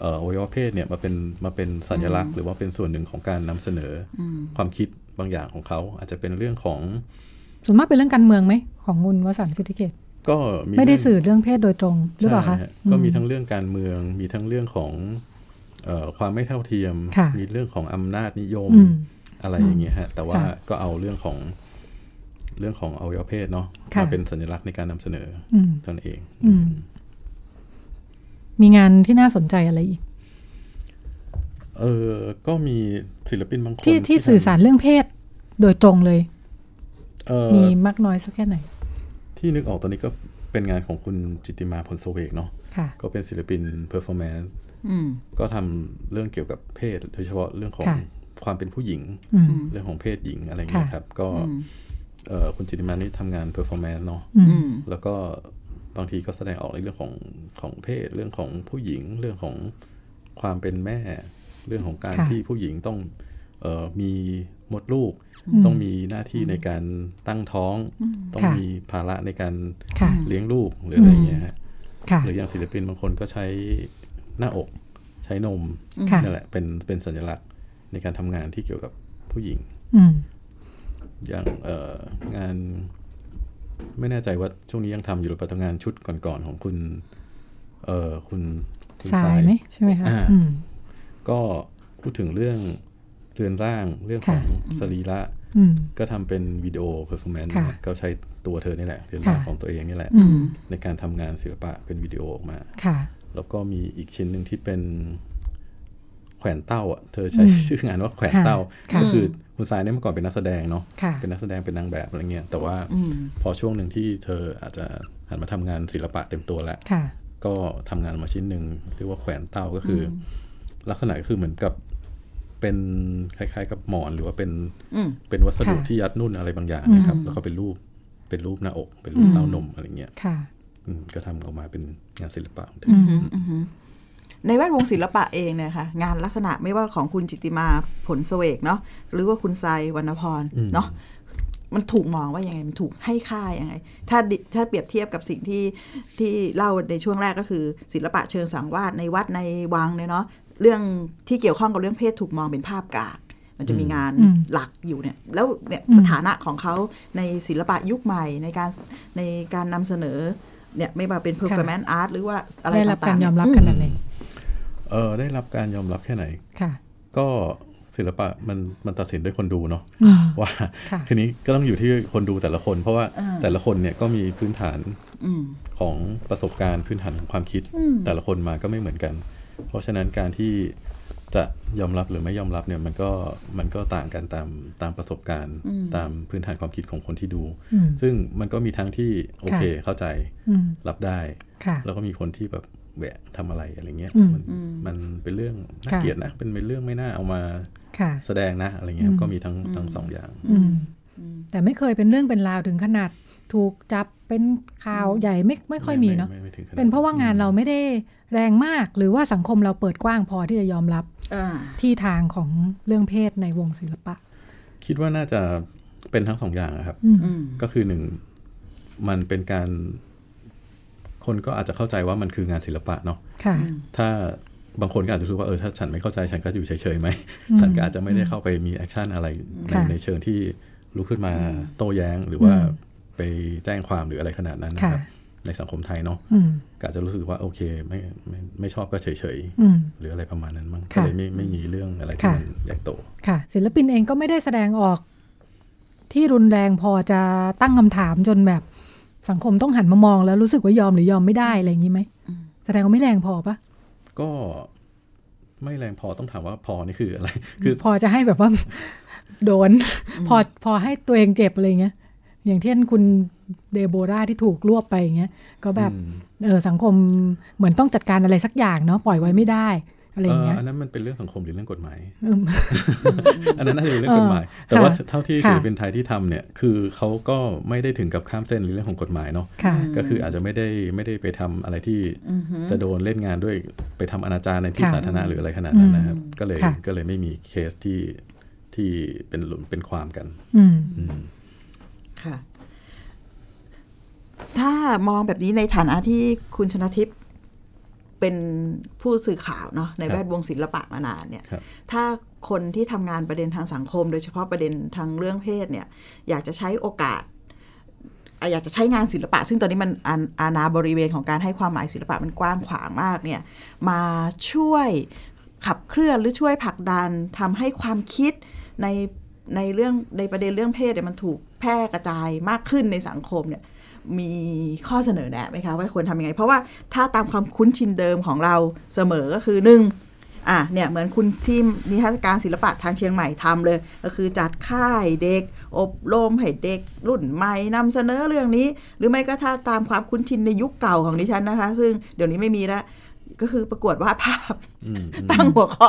เอ่ออวัยวะเพศเนี่ยมาเป็นมาเป็นสัญลักษณ์ หรือว่าเป็นส่วนหนึ่งของการนำเสนออความคิดบางอย่างของเขาอาจจะเป็นเรื่องของส่วนมากเป็นเรื่องการเมืองไหมของคุณวสันต์สิทธิเกต ก็ไม่ได้เรื่องสื่อเรื่องเพศโดยตรงหรือเปล่าคะใช่ฮก็มีอืทั้งเรื่องการเมือง มีทั้งเรื่องของเอ่อความไม่เท่าเทียมค่ะมีเรื่องของอำนาจนิยมอืมอะไรอย่างเงี้ยฮะ แต่ว่าค่ะก็เอาเรื่องของเรื่องของอวัยวะเพศเนาะค่ะมาเป็นสัญลักษณ์ในการนำเสนออืมเท่านั้นเองอืมมีงานที่น่าสนใจอะไรอีก เออก็มีศิลปินบางคนที่ที่ทำสื่อสารเรื่องเพศโดยตรงเลยเออมีมากน้อยสักแค่ไหน ที่นึกออกตอนนี้ก็เป็นงานของคุณจิตติมาผลโซเวกเนาะค่ะก็เป็นศิลปิน performance อืมก็ทำเรื่องเกี่ยวกับเพศ โดยเฉพาะเรื่องของค่ะความเป็นผู้หญิงอืมเรื่องของเพศหญิงอะไรเงี้ยค่ะครับ ก็เออคุณจิตติมานี่ทำงาน performance เนาะอืมอืมแล้วก็บางทีก็แสดงออกในเรื่องของของเพศ เรื่องของผู้หญิง เรื่องของความเป็นแม่ เรื่องของการค่ะที่ผู้หญิงต้องเออมีมดลูกอืม ต้องมีหน้าที่ในการตั้งท้อง ต้องค่ะมีภาระในการค่ะเลี้ยงลูกหรืออะไรอย่างเงี้ยฮะค่ะหรืออย่างศิลปินบางคนก็ใช้หน้าอก ใช้นมค่ะนั่นแหละเป็นเป็นสัญลักษณ์ในการทำงานที่เกี่ยวกับผู้หญิงอืมอย่างเอ่องานไม่แน่ใจว่าช่วงนี้ยังทำอยู่หรือเปล่าแต่งานชุดก่อนๆของคุณ เอ่อคุณคุณทรายไหมใช่ไหมคะอ่าอืมกก็พูดถึงเรื่อง เรือนร่างเรื่องของสรีระอืมก็ทำเป็น video performance ค่ะก็ใช้ตัวเธอนี่แหละเรือนร่างค่ะของตัวเองนี่แหละอืมในการทำงานศิลปะเป็นวิดีโอออกมาค่ะแล้วก็มีอีกชิ้นหนึ่งที่เป็นแขวนเต้าอะเธอใช้อืมชื่องานว่าแขวนเต้าค่ะก็คือคุณสายเนี่ยเมื่อก่อนเป็นนักแสดงเนาะค่ะเป็นนักแสดงเป็นนางแบบอะไรเงี้ยแต่ว่าอืมพอช่วงหนึ่งที่เธออาจจะหันมาทำงานศิลปะเต็มตัวแล้วค่ะก็ทำงานมาชิ้นหนึ่งเรียกว่าแขวนเต้าก็คืออลักษณะก็คือเหมือนกับ เป็นคล้าย ๆ กับหมอนหรือว่าเป็นอืมเป็นวัสดุค่ะที่ยัดนุ่นอะไรบางอย่างนะครับ แล้วก็เป็นรูปเป็นรูปหน้าอก เป็นรูปอืมเต้านมอะไรเงี้ยค่ะอืมก็ทำออกมาเป็นงานศิลปะของเธออือมอือฮึในแวดวงศิลปะเองเนี่ยค่ะงานลักษณะไม่ว่าของคุณจิตติมาผลเสวกเนาะหรือว่าคุณทรายวรรณพรอืมเนาะมันถูกมองว่ายังไงมันถูกให้ค่ายังไง ถ้าดิถ้าเปรียบเทียบกับสิ่งที่ที่เล่าในช่วงแรกก็คือ ศิลปะเชิงสังวาสในวัดในวังเนี่ยเนาะ เรื่องที่เกี่ยวข้องกับเรื่องเพศถูกมองเป็นภาพกากมันจะมีงานอืมหลักอยู่เนี่ย แล้วเนี่ยอืมสถานะของเขาในศิลปะยุคใหม่ในการในการนำเสนอเนี่ยไม่ว่าเป็น performance art หรือว่าอะไรได้รับต่างๆการยอมรับเนี่ขนาดไหนเออได้รับการยอมรับแค่ไหนค่ะ ก็ศิลปะมันมันตัดสินด้วยคนดูเนาะอืมว่าค่ะคืนนี้ก็ต้องอยู่ที่คนดูแต่ละคน เพราะว่าอ่าแต่ละคนเนี่ยก็มีพื้นฐานอืมของประสบการณ์พื้นฐานของความคิดอืมแต่ละคนมาก็ไม่เหมือนกัน เพราะฉะนั้นการที่จะยอมรับหรือไม่ยอมรับเนี่ยมันก็มันก็ต่างกันตามตามประสบการณ์ ตามพื้นฐานความคิดของคนที่ดูอืมซึ่งมันก็มีทั้งที่โอเคค่ะเข้าใจอืมรับได้ค่ะแล้วก็มีคนที่แบบแหวะทำอะไรอะไรเงี้ยอืมมันมันเป็นเรื่องน่าค่ะเกลียดนะเป็นเป็นเรื่องไม่น่าเอามาค่ะแสดงนะอะไรเงี้ยอืมก็มีทั้งทั้งสองอย่างอืมแต่ไม่เคยเป็นเรื่องเป็นราวถึงขนาด ถูกจับเป็นข่าวใหญ่ไม่ไม่ค่อยมีเนาะไไไถึงขดเป็นเพราะว่างานเราไม่ได้แรงมาก หรือว่าสังคมเราเปิดกว้างพอที่จะยอมรับอ่าที่ทางของเรื่องเพศในวงศิลปะ คิดว่าน่าจะเป็นทั้งสองอย่างอะครับอืมอืมก็คือหนึ่งมันเป็นการ คนก็อาจจะเข้าใจว่ามันคืองานศิลปะเนาะค่ะถ้าบางคนก็อาจจะรู้ว่าเออถ้าฉันไม่เข้าใจฉันก็อยู่เฉยๆไหมอืมฉันก็อาจจะไม่ได้เข้าไปมี action อะไรในค่ะในเชิงที่ลุกขึ้นมาโต้แย้งหรือว่าอืม ไปแจ้งความหรืออะไรขนาดนั้นนะครับค่ะในสังคมไทยเนาะอืมก็อาจจะรู้สึกว่าโอเคไม่ไม่ไม่ชอบก็เฉยอืมๆหรืออะไรประมาณนั้นมั้งก็ค่ะเลยไม่ไม่มีเรื่องอะไรที่ค่ะมันใหญ่โตค่ะ ศิลปินเองก็ไม่ได้แสดงออก ที่รุนแรงพอจะตั้งคำถามจนแบบสังคมต้องหันมามองแล้วรู้สึกว่ายอมหรือยอมไม่ได้อะไรอย่างนี้ไหมแสดงว่าไม่แรงพอปะก็ไม่แรงพอต้องถามว่าพอนี่คืออะไร คือพอจะให้แบบว่าโดน พอพอให้ตัวเองเจ็บอะไรเงี้ย อย่างเช่นคุณเดโบราที่ถูกรวบไปอย่างเงี้ยก็แบบอืมเออสังคมเหมือนต้องจัดการอะไรสักอย่างเนาะปล่อยไว้ไม่ได้อะไรอย่างเงี้ยเอันนั้นมันเป็นเรื่องสังคมหรือเรื่องกฎหมายอืมอันนั้นน่าจะเป็นเรื่องเออกฎหมาย แต่ว่าค่ะเท่าที่ค่ะศิลปินไทยที่ทำเนี่ย คือเขาก็ไม่ได้ถึงกับข้ามเส้นในเรื่องของกฎหมายเนาะค่ะก็คืออาจจะไม่ได้ไม่ได้ไปทำอะไรที่จะโดนเล่นงานด้วยไปทำอนาจารในที่ค่ะสาธารณะหรืออะไรขนาดนั้นนะครับอืมก็เลยค่ะก็เลยไม่มีเคสที่ที่เป็นหลุมเป็นความกัน อืมอืม ค่ะ ถ้ามองแบบนี้ในฐานะที่คุณชนะทิพย์เป็นผู้สื่อข่าวเนาะในครับแวดวงศิลปะมานานเนี่ยครับถ้าคนที่ทำงานประเด็นทางสังคม โดยเฉพาะประเด็นทางเรื่องเพศเนี่ย อยากจะใช้โอกาสอะอยากจะใช้งานศิลปะ ซึ่งตอนนี้มันอาอาณาบริเวณของการให้ความหมายศิลปะมันกว้างขวางมากเนี่ย มาช่วยขับเคลื่อนหรือช่วยผลักดันทำให้ความคิดใน ในเรื่องในประเด็นเรื่องเพศเนี่ยมันถูกแพร่กระจายมากขึ้นในสังคมเนี่ยมีข้อเสนอแนะไหมคะว่าควรทำยังไง เพราะว่าถ้าตามความคุ้นชินเดิมของเราเสมอก็คือหนึ่งอะเนี่ยเหมือนคุณที่นิทรรศการศิลปะทางเชียงใหม่ทำเลย ก็คือจัดค่ายเด็ก อบรมให้เด็ก รุ่นใหม่นำเสนอเรื่องนี้ หรือไม่ก็ถ้าตามความคุ้นชินในยุคเก่าของดิฉันนะคะ ซึ่งเดี๋ยวนี้ไม่มีแล้ว ก็คือประกวดวาดภาพอืมอืมตั้งหัวข้อ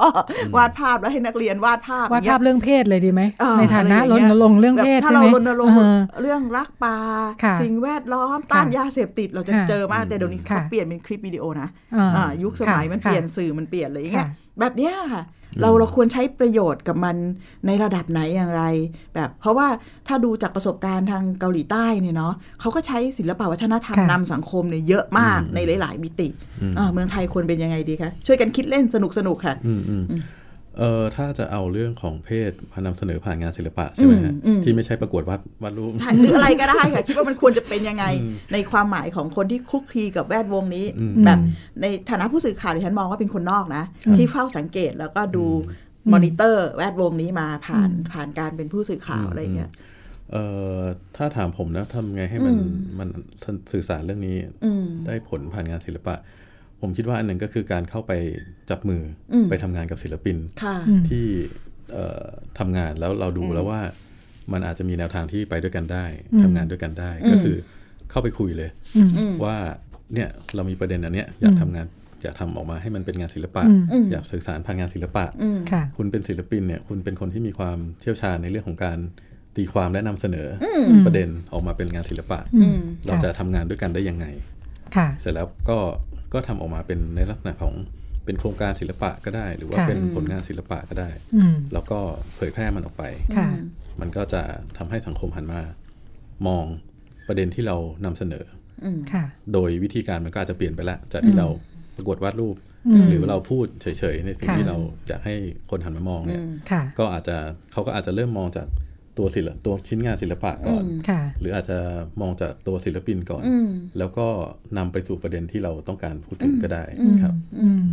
อวาดภาพแล้วให้นักเรียนวาดภาพวาดอย่งเงี้ภายพเรื่องเพศเลยดีไหมเออในฐานะอรไอย่ณรงค์เรื่องเพศแบบถ้าใช่เราไหมรณรงค์เออเรื่องรักป่าค่ะสิ่งแวดล้อมต้านค่ะยาเสพติดเราจะค่ะเจอมากแต่เดี๋ยวนี้ค่ะเขาเปลี่ยนเป็นคลิปวิดีโอนะอ่าอ่ายุคสมัยค่ะมันเปลี่ยนสื่อมันเปลี่ยนอะไรอย่างเงี้ยค่ะแบบเนี้ยค่ะ เราเราควรใช้ประโยชน์กับมันในระดับไหนอย่างไร แบบเพราะว่าถ้าดูจากประสบการณ์ทางเกาหลีใต้เนี่ยเนาะเขาก็ใช้ศิลปวัฒนธรรมค่ะนำสังคมเนี่ยเยอะมากอืมในหลาย ๆ มิติอืมอ่าเมืองไทยควรเป็นยังไงดีคะช่วยกันคิดเล่นสนุกสนุกๆค่ะอืมอืม เออถ้าจะเอาเรื่องของเพศมานำเสนอผ่านงานศิลปะใช่ไหมฮะอืมอืมที่ไม่ใช่ประกวดวาดวาดรูปถ่ายหรืออะไรก็ได้ค่ะ คิดว่ามันควรจะเป็นยังไง ในความหมายของคนที่คลุกคลีกับแวดวงนี้อืมแบบในฐานะผู้สื่อข่าวดิฉันมองว่าเป็นคนนอกนะ ที่เฝ้าสังเกตแล้วก็ดูมอนิเตอร์แวดวงนี้มาผ่านผ่านการเป็นผู้สื่อข่าวอะไรอย่างเงี้ยเอ่อถ้าถามผมนะทำไงให้มันอืมมันสื่อสารเรื่องนี้อืมได้ผลผ่านงานศิลปะ ผมคิดว่าอันหนึ่งก็คือการเข้าไปจับมืออมไปทำงานกับศิลปินค่ะที่เอ่อทำงานแล้วเราดูแล้วว่ามันอาจจะมีแนวทางที่ไปด้วยกันได้ทำงานด้วยกันได้ ก็คือเข้าไปคุยเลยว่าเนี่ยเรามีประเด็นอันเนี้ยอยากทำงานอยากทำออกมาให้มันเป็นงานศิลปะ อยากสื่อสารผ่านงานศิลปะค่ะคุณเป็นศิลปินเนี่ยคุณเป็นคนที่มีความเชี่ยวชาญในเรื่องของการตีความและนำเสนออประเด็นออกมาเป็นงานศิลปะ เราจะทำงานด้วยกันได้ยังไงค่ะ เสร็จแล้วก็ก็ทำออกมาเป็นในลักษณะของเป็นโครงการศิลปะก็ได้ หรือว่าค่ะเป็นผลงานศิลปะก็ได้อืมแล้วก็เผยแพร่มันออกไปค่ะมันก็จะทำให้สังคมหันมา มองประเด็นที่เรานำเสนอค่ะโดยวิธีการมันก็อาจจะเปลี่ยนไปแล้วจากที่เราประกวดวาดรูป หรือว่าเราพูดเฉยๆ ในสิ่งค่ะที่เราอยากให้คนหันมามองเนี่ยค่ะก็อาจจะเขาก็อาจจะเริ่มมองจาก ตัวศิลปตัวชิ้นงานศิลปะก่อนค่ะหรืออาจจะมองจากตัวศิลปินก่อน แล้วก็นำไปสู่ประเด็นที่เราต้องการพูดถึงก็ได้ครับอืม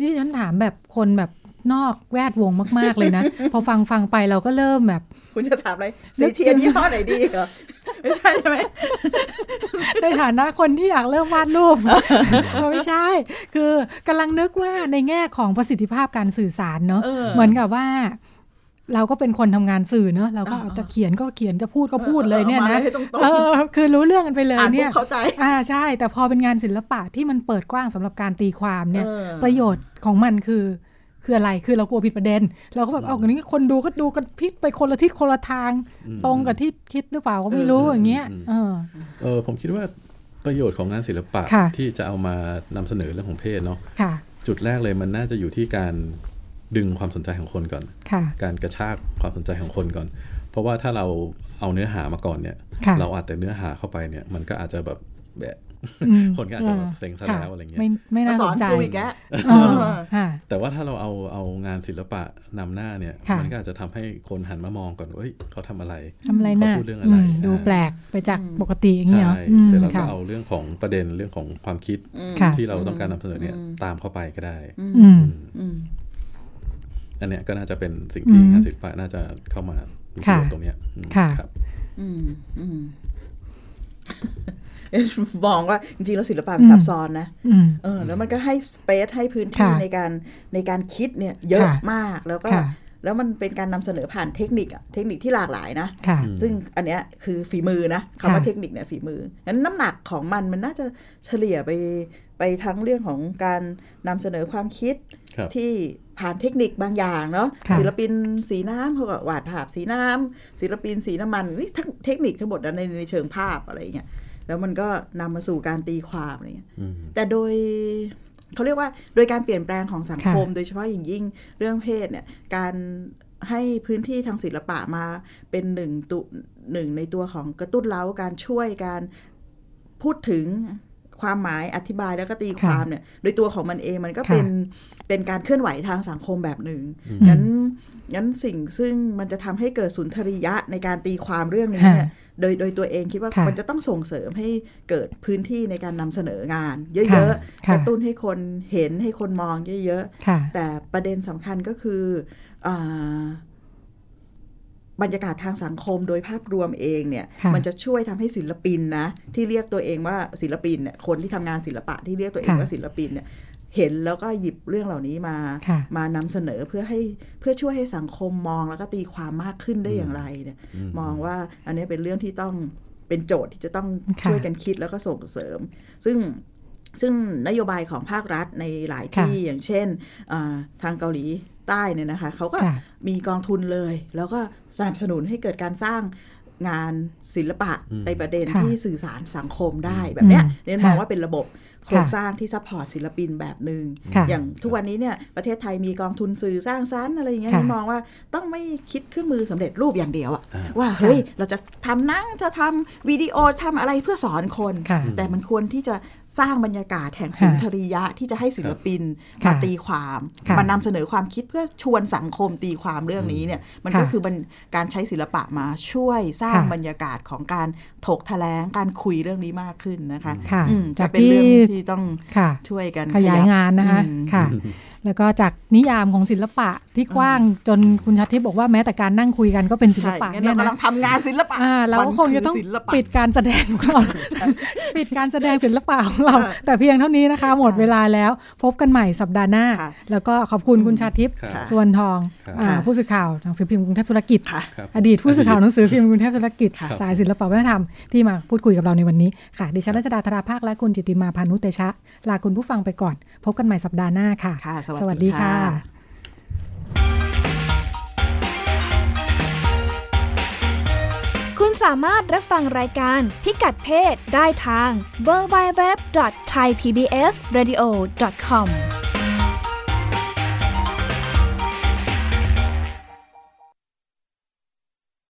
นี่ฉันถามแบบคนแบบนอกแวดวงมาก ๆ เลยนะ พอฟังฟังไปเราก็เริ่มแบบ คุณจะถามอะไรสีเทียนยี่ห้อไหนดีเหรอไม่ใช่ใช่ไหมในฐานะคนที่อยากเริ่มวาดรูปไม่ใช่ คือกำลังนึกว่าในแง่ของประสิทธิภาพการสื่อสารเนอะเออเหมือนกับว่า เราก็เป็นคนทำงานสื่อเนอะเราก็เออจะเขียนก็เขียนจะพูดก็พูดเลยเนี่ยเออนะมาให้ตรงๆเออคือรู้เรื่องกันไปเลยอ่านปุ๊บเนี่ยเข้าใจอ่าใช่ แต่พอเป็นงานศิลปะที่มันเปิดกว้างสำหรับการตีความเนี่ยเออประโยชน์ของมันคือคืออะไร คือเรากลัวผิดประเด็น เราก็แบบเอาอย่างนี้คนดูก็ดูกันพลิกไปคนละทิศคนละทาง ตรงกับที่คิดหรือเปล่าก็ไม่รู้อย่างเงี้ยเออเออผมคิดว่าประโยชน์ของงานศิลปะค่ะที่จะเอามานำเสนอเรื่องของเพศเนาะค่ะจุดแรกเลยมันน่าจะอยู่ที่การ ดึงความสนใจของคนก่อนค่ะการกระชากความสนใจของคนก่อน เพราะว่าถ้าเราเอาเนื้อหามาก่อนเนี่ยค่ะเราอาจแต่เนื้อหาเข้าไปเนี่ย มันก็อาจจะแบบแบะอืมคนก็อาจจะแบบเซ็งซะแล้วอะไรเงี้ย ไม่ไม่น่ามาสสอนนใจกูอีกแล้วเออค่ะแต่ว่าถ้าเราเอาเอางานศิลปะนำหน้าเนี่ยค่ะมันก็อาจจะทำให้คนหันมามองก่อนว่าเอ้ยเขาทำอะไรทำอะไรเขาน่ะพูดเรื่องอะไรอืมดูอ่าแปลกไปจากปกติอย่างเงี้ยใช่เหรออืมเสร็จแล้วก็ค่ะเอาเรื่องของประเด็นเรื่องของความคิดค่ะที่เราต้องการนำเสนอเนี่ยตามเข้าไปก็ได้อืม อันเนี้ยก็น่าจะเป็นสิ่งที่อืมงานศิลปะน่าจะเข้ามามีประโยชน์ค่ะตรงเนี้ยอืมค่ะรับอืมอืมมองว่าจริงๆแล้วศิลปะมันซับซ้อนนะอืมเออ แล้วมันก็ให้สเปซให้พื้นที่ค่ะในการในการคิดเนี่ย เยอะค่ะมากแล้วก็ค่ะแล้วมันเป็นการนำเสนอผ่านเทคนิคอะเทคนิคที่หลากหลายนะค่ะซึ่งอันเนี้ยคือฝีมือนะคำว่าค่ะเทคนิคเนี่ยฝีมืองั้นน้ำหนักของมันมันน่าจะเฉลี่ยไปไปทั้งเรื่องของการนำเสนอความคิดครับที่ ผ่านเทคนิคบางอย่างเนาะค่ะศิลปินสีน้ำเขาก็วาดภาพสีน้ำศิลปินสีน้ำมันนี่ทั้งเทคนิคทั้งหมดนั้นในในเชิงภาพอะไรอย่างเงี้ยแล้วมันก็นำมาสู่การตีความอะไรเงี้ยอืมแต่โดยเขาเรียกว่าโดยการเปลี่ยนแปลงของสังคม โดยเฉพาะอย่างยิ่งเรื่องเพศเนี่ยการให้พื้นที่ทางศิลปะมาเป็นหนึ่งตุหนึ่งในตัวของกระตุ้นเล้าการช่วยการพูดถึง ความหมายอธิบายแล้วก็ตีความเนี่ย โดยตัวของมันเองมันก็ค่ะเป็นเป็นการเคลื่อนไหวทางสังคมแบบหนึ่งงั้นงั้นสิ่งซึ่งมันจะทำให้เกิดสุนทรียะในการตีความเรื่องนี้เนี่ยโดยโดยตัวเองคิดว่าค่ะมันจะต้องส่งเสริมให้เกิดพื้นที่ในการนำเสนองาน เยค่ะอะๆค่ะกระตุ้นให้คนเห็นให้คนมองเยอะค่ะๆแต่ประเด็นสำคัญก็คืออา บรรยากาศทางสังคมโดยภาพรวมเองเนี่ยค่ะมันจะช่วยทำให้ศิลปินนะ ที่เรียกตัวเองว่าศิลปินเนี่ยคนที่ทำงานศิลปะที่เรียกตัวเองค่ะว่าศิลปินเนี่ยเห็นแล้วก็หยิบเรื่องเหล่านี้มาค่ะมานำเสนอเพื่อให้เพื่อช่วยให้สังคมมองแล้วก็ตีความมากขึ้นได้อย่างไรเนี่ยมองว่าอันนี้เป็นเรื่องที่ต้องเป็นโจทย์ที่จะต้องค่ะช่วยกันคิดแล้วก็ส่งเสริม ซึ่งซึ่งนโยบายของภาครัฐในหลายที่อย่างเช่นอ่าทางเกาหลี ใต้เนี่ยนะคะเขาก็ค่ะมีกองทุนเลย แล้วก็สนับสนุนให้เกิดการสร้างงานศิลปะอืมในประเด็นค่ะที่สื่อสารสังคมได้แบบเนี้ยอืมเรียนมองค่ะว่าเป็นระบบโครงสร้างที่ support ศิลปินแบบหนึ่งค่ะอย่างทุกวันนี้เนี่ยประเทศไทยมีกองทุนสื่อสร้างสรรค์อะไรอย่างเงี้ยค่ะเรียนมองว่าต้องไม่คิดเครื่องมือสำเร็จรูปอย่างเดียวอะอ่าว่าเฮ้ยเราจะทำหนังจะทำวิดีโอทำอะไรเพื่อสอนคนค่ะแต่มันควรที่จะ สร้างบรรยากาศแห่งสุนทรียะที่จะให้ศิลปินค่ะมาตีความค่ะมานำเสนอความคิดเพื่อชวนสังคมตีความเรื่องนี้เนี่ยมันก็ค่ะคือมันการใช้ศิลปะมาช่วยสร้างค่ะบรรยากาศของการถกแถลงการคุยเรื่องนี้มากขึ้นนะคะค่ะอืมจาจะกเป็นเรื่องที่ที่ต้องค่ะช่วยกันขยายงานนะคะอืมค่ะ แล้วก็จากนิยามของศิลปะที่กว้างจนคุณชัดทิพย์บอกว่าแม้แต่การนั่งคุยกันก็เป็นศิลใช่ปะงั้นเนี่เรายกำลันะงทำงานศิลปะอ่าเราก็คงจะต้องมันคือศิลปะปิดการแสดงของเราปิดการแสดงศิลปะของเราค่ะแต่เพียงเท่านี้นะคะ หมดเวลาแล้วพบกันใหม่สัปดาห์หน้าค่ะแล้วก็ขอบคุณคุณชาทิพย์ครับส่วนทองครับอ่าผู้สื่อข่าวหนังสือพิมพ์กรุงเทพธุรกิจค่ะครับอดีตผู้สื่อข่าวหนังสือพิมพ์กรุงเทพธุรกิจค่ะสายศิลปวัฒนธรรมที่มาพูดคุยกับเราในวันนี้ค่ะดิฉันรัชดาธราภาคและคุณจิตติมาพานุเตชะลาคุณผู้ฟังไปก่อน พบกันใหม่สัปดาห์หน้าค่ะค่ะสวัสดีสวัสดีค่ะค่ะคุณสามารถรับฟังรายการพิกัดเพศได้ทาง www.thaipbsradio.com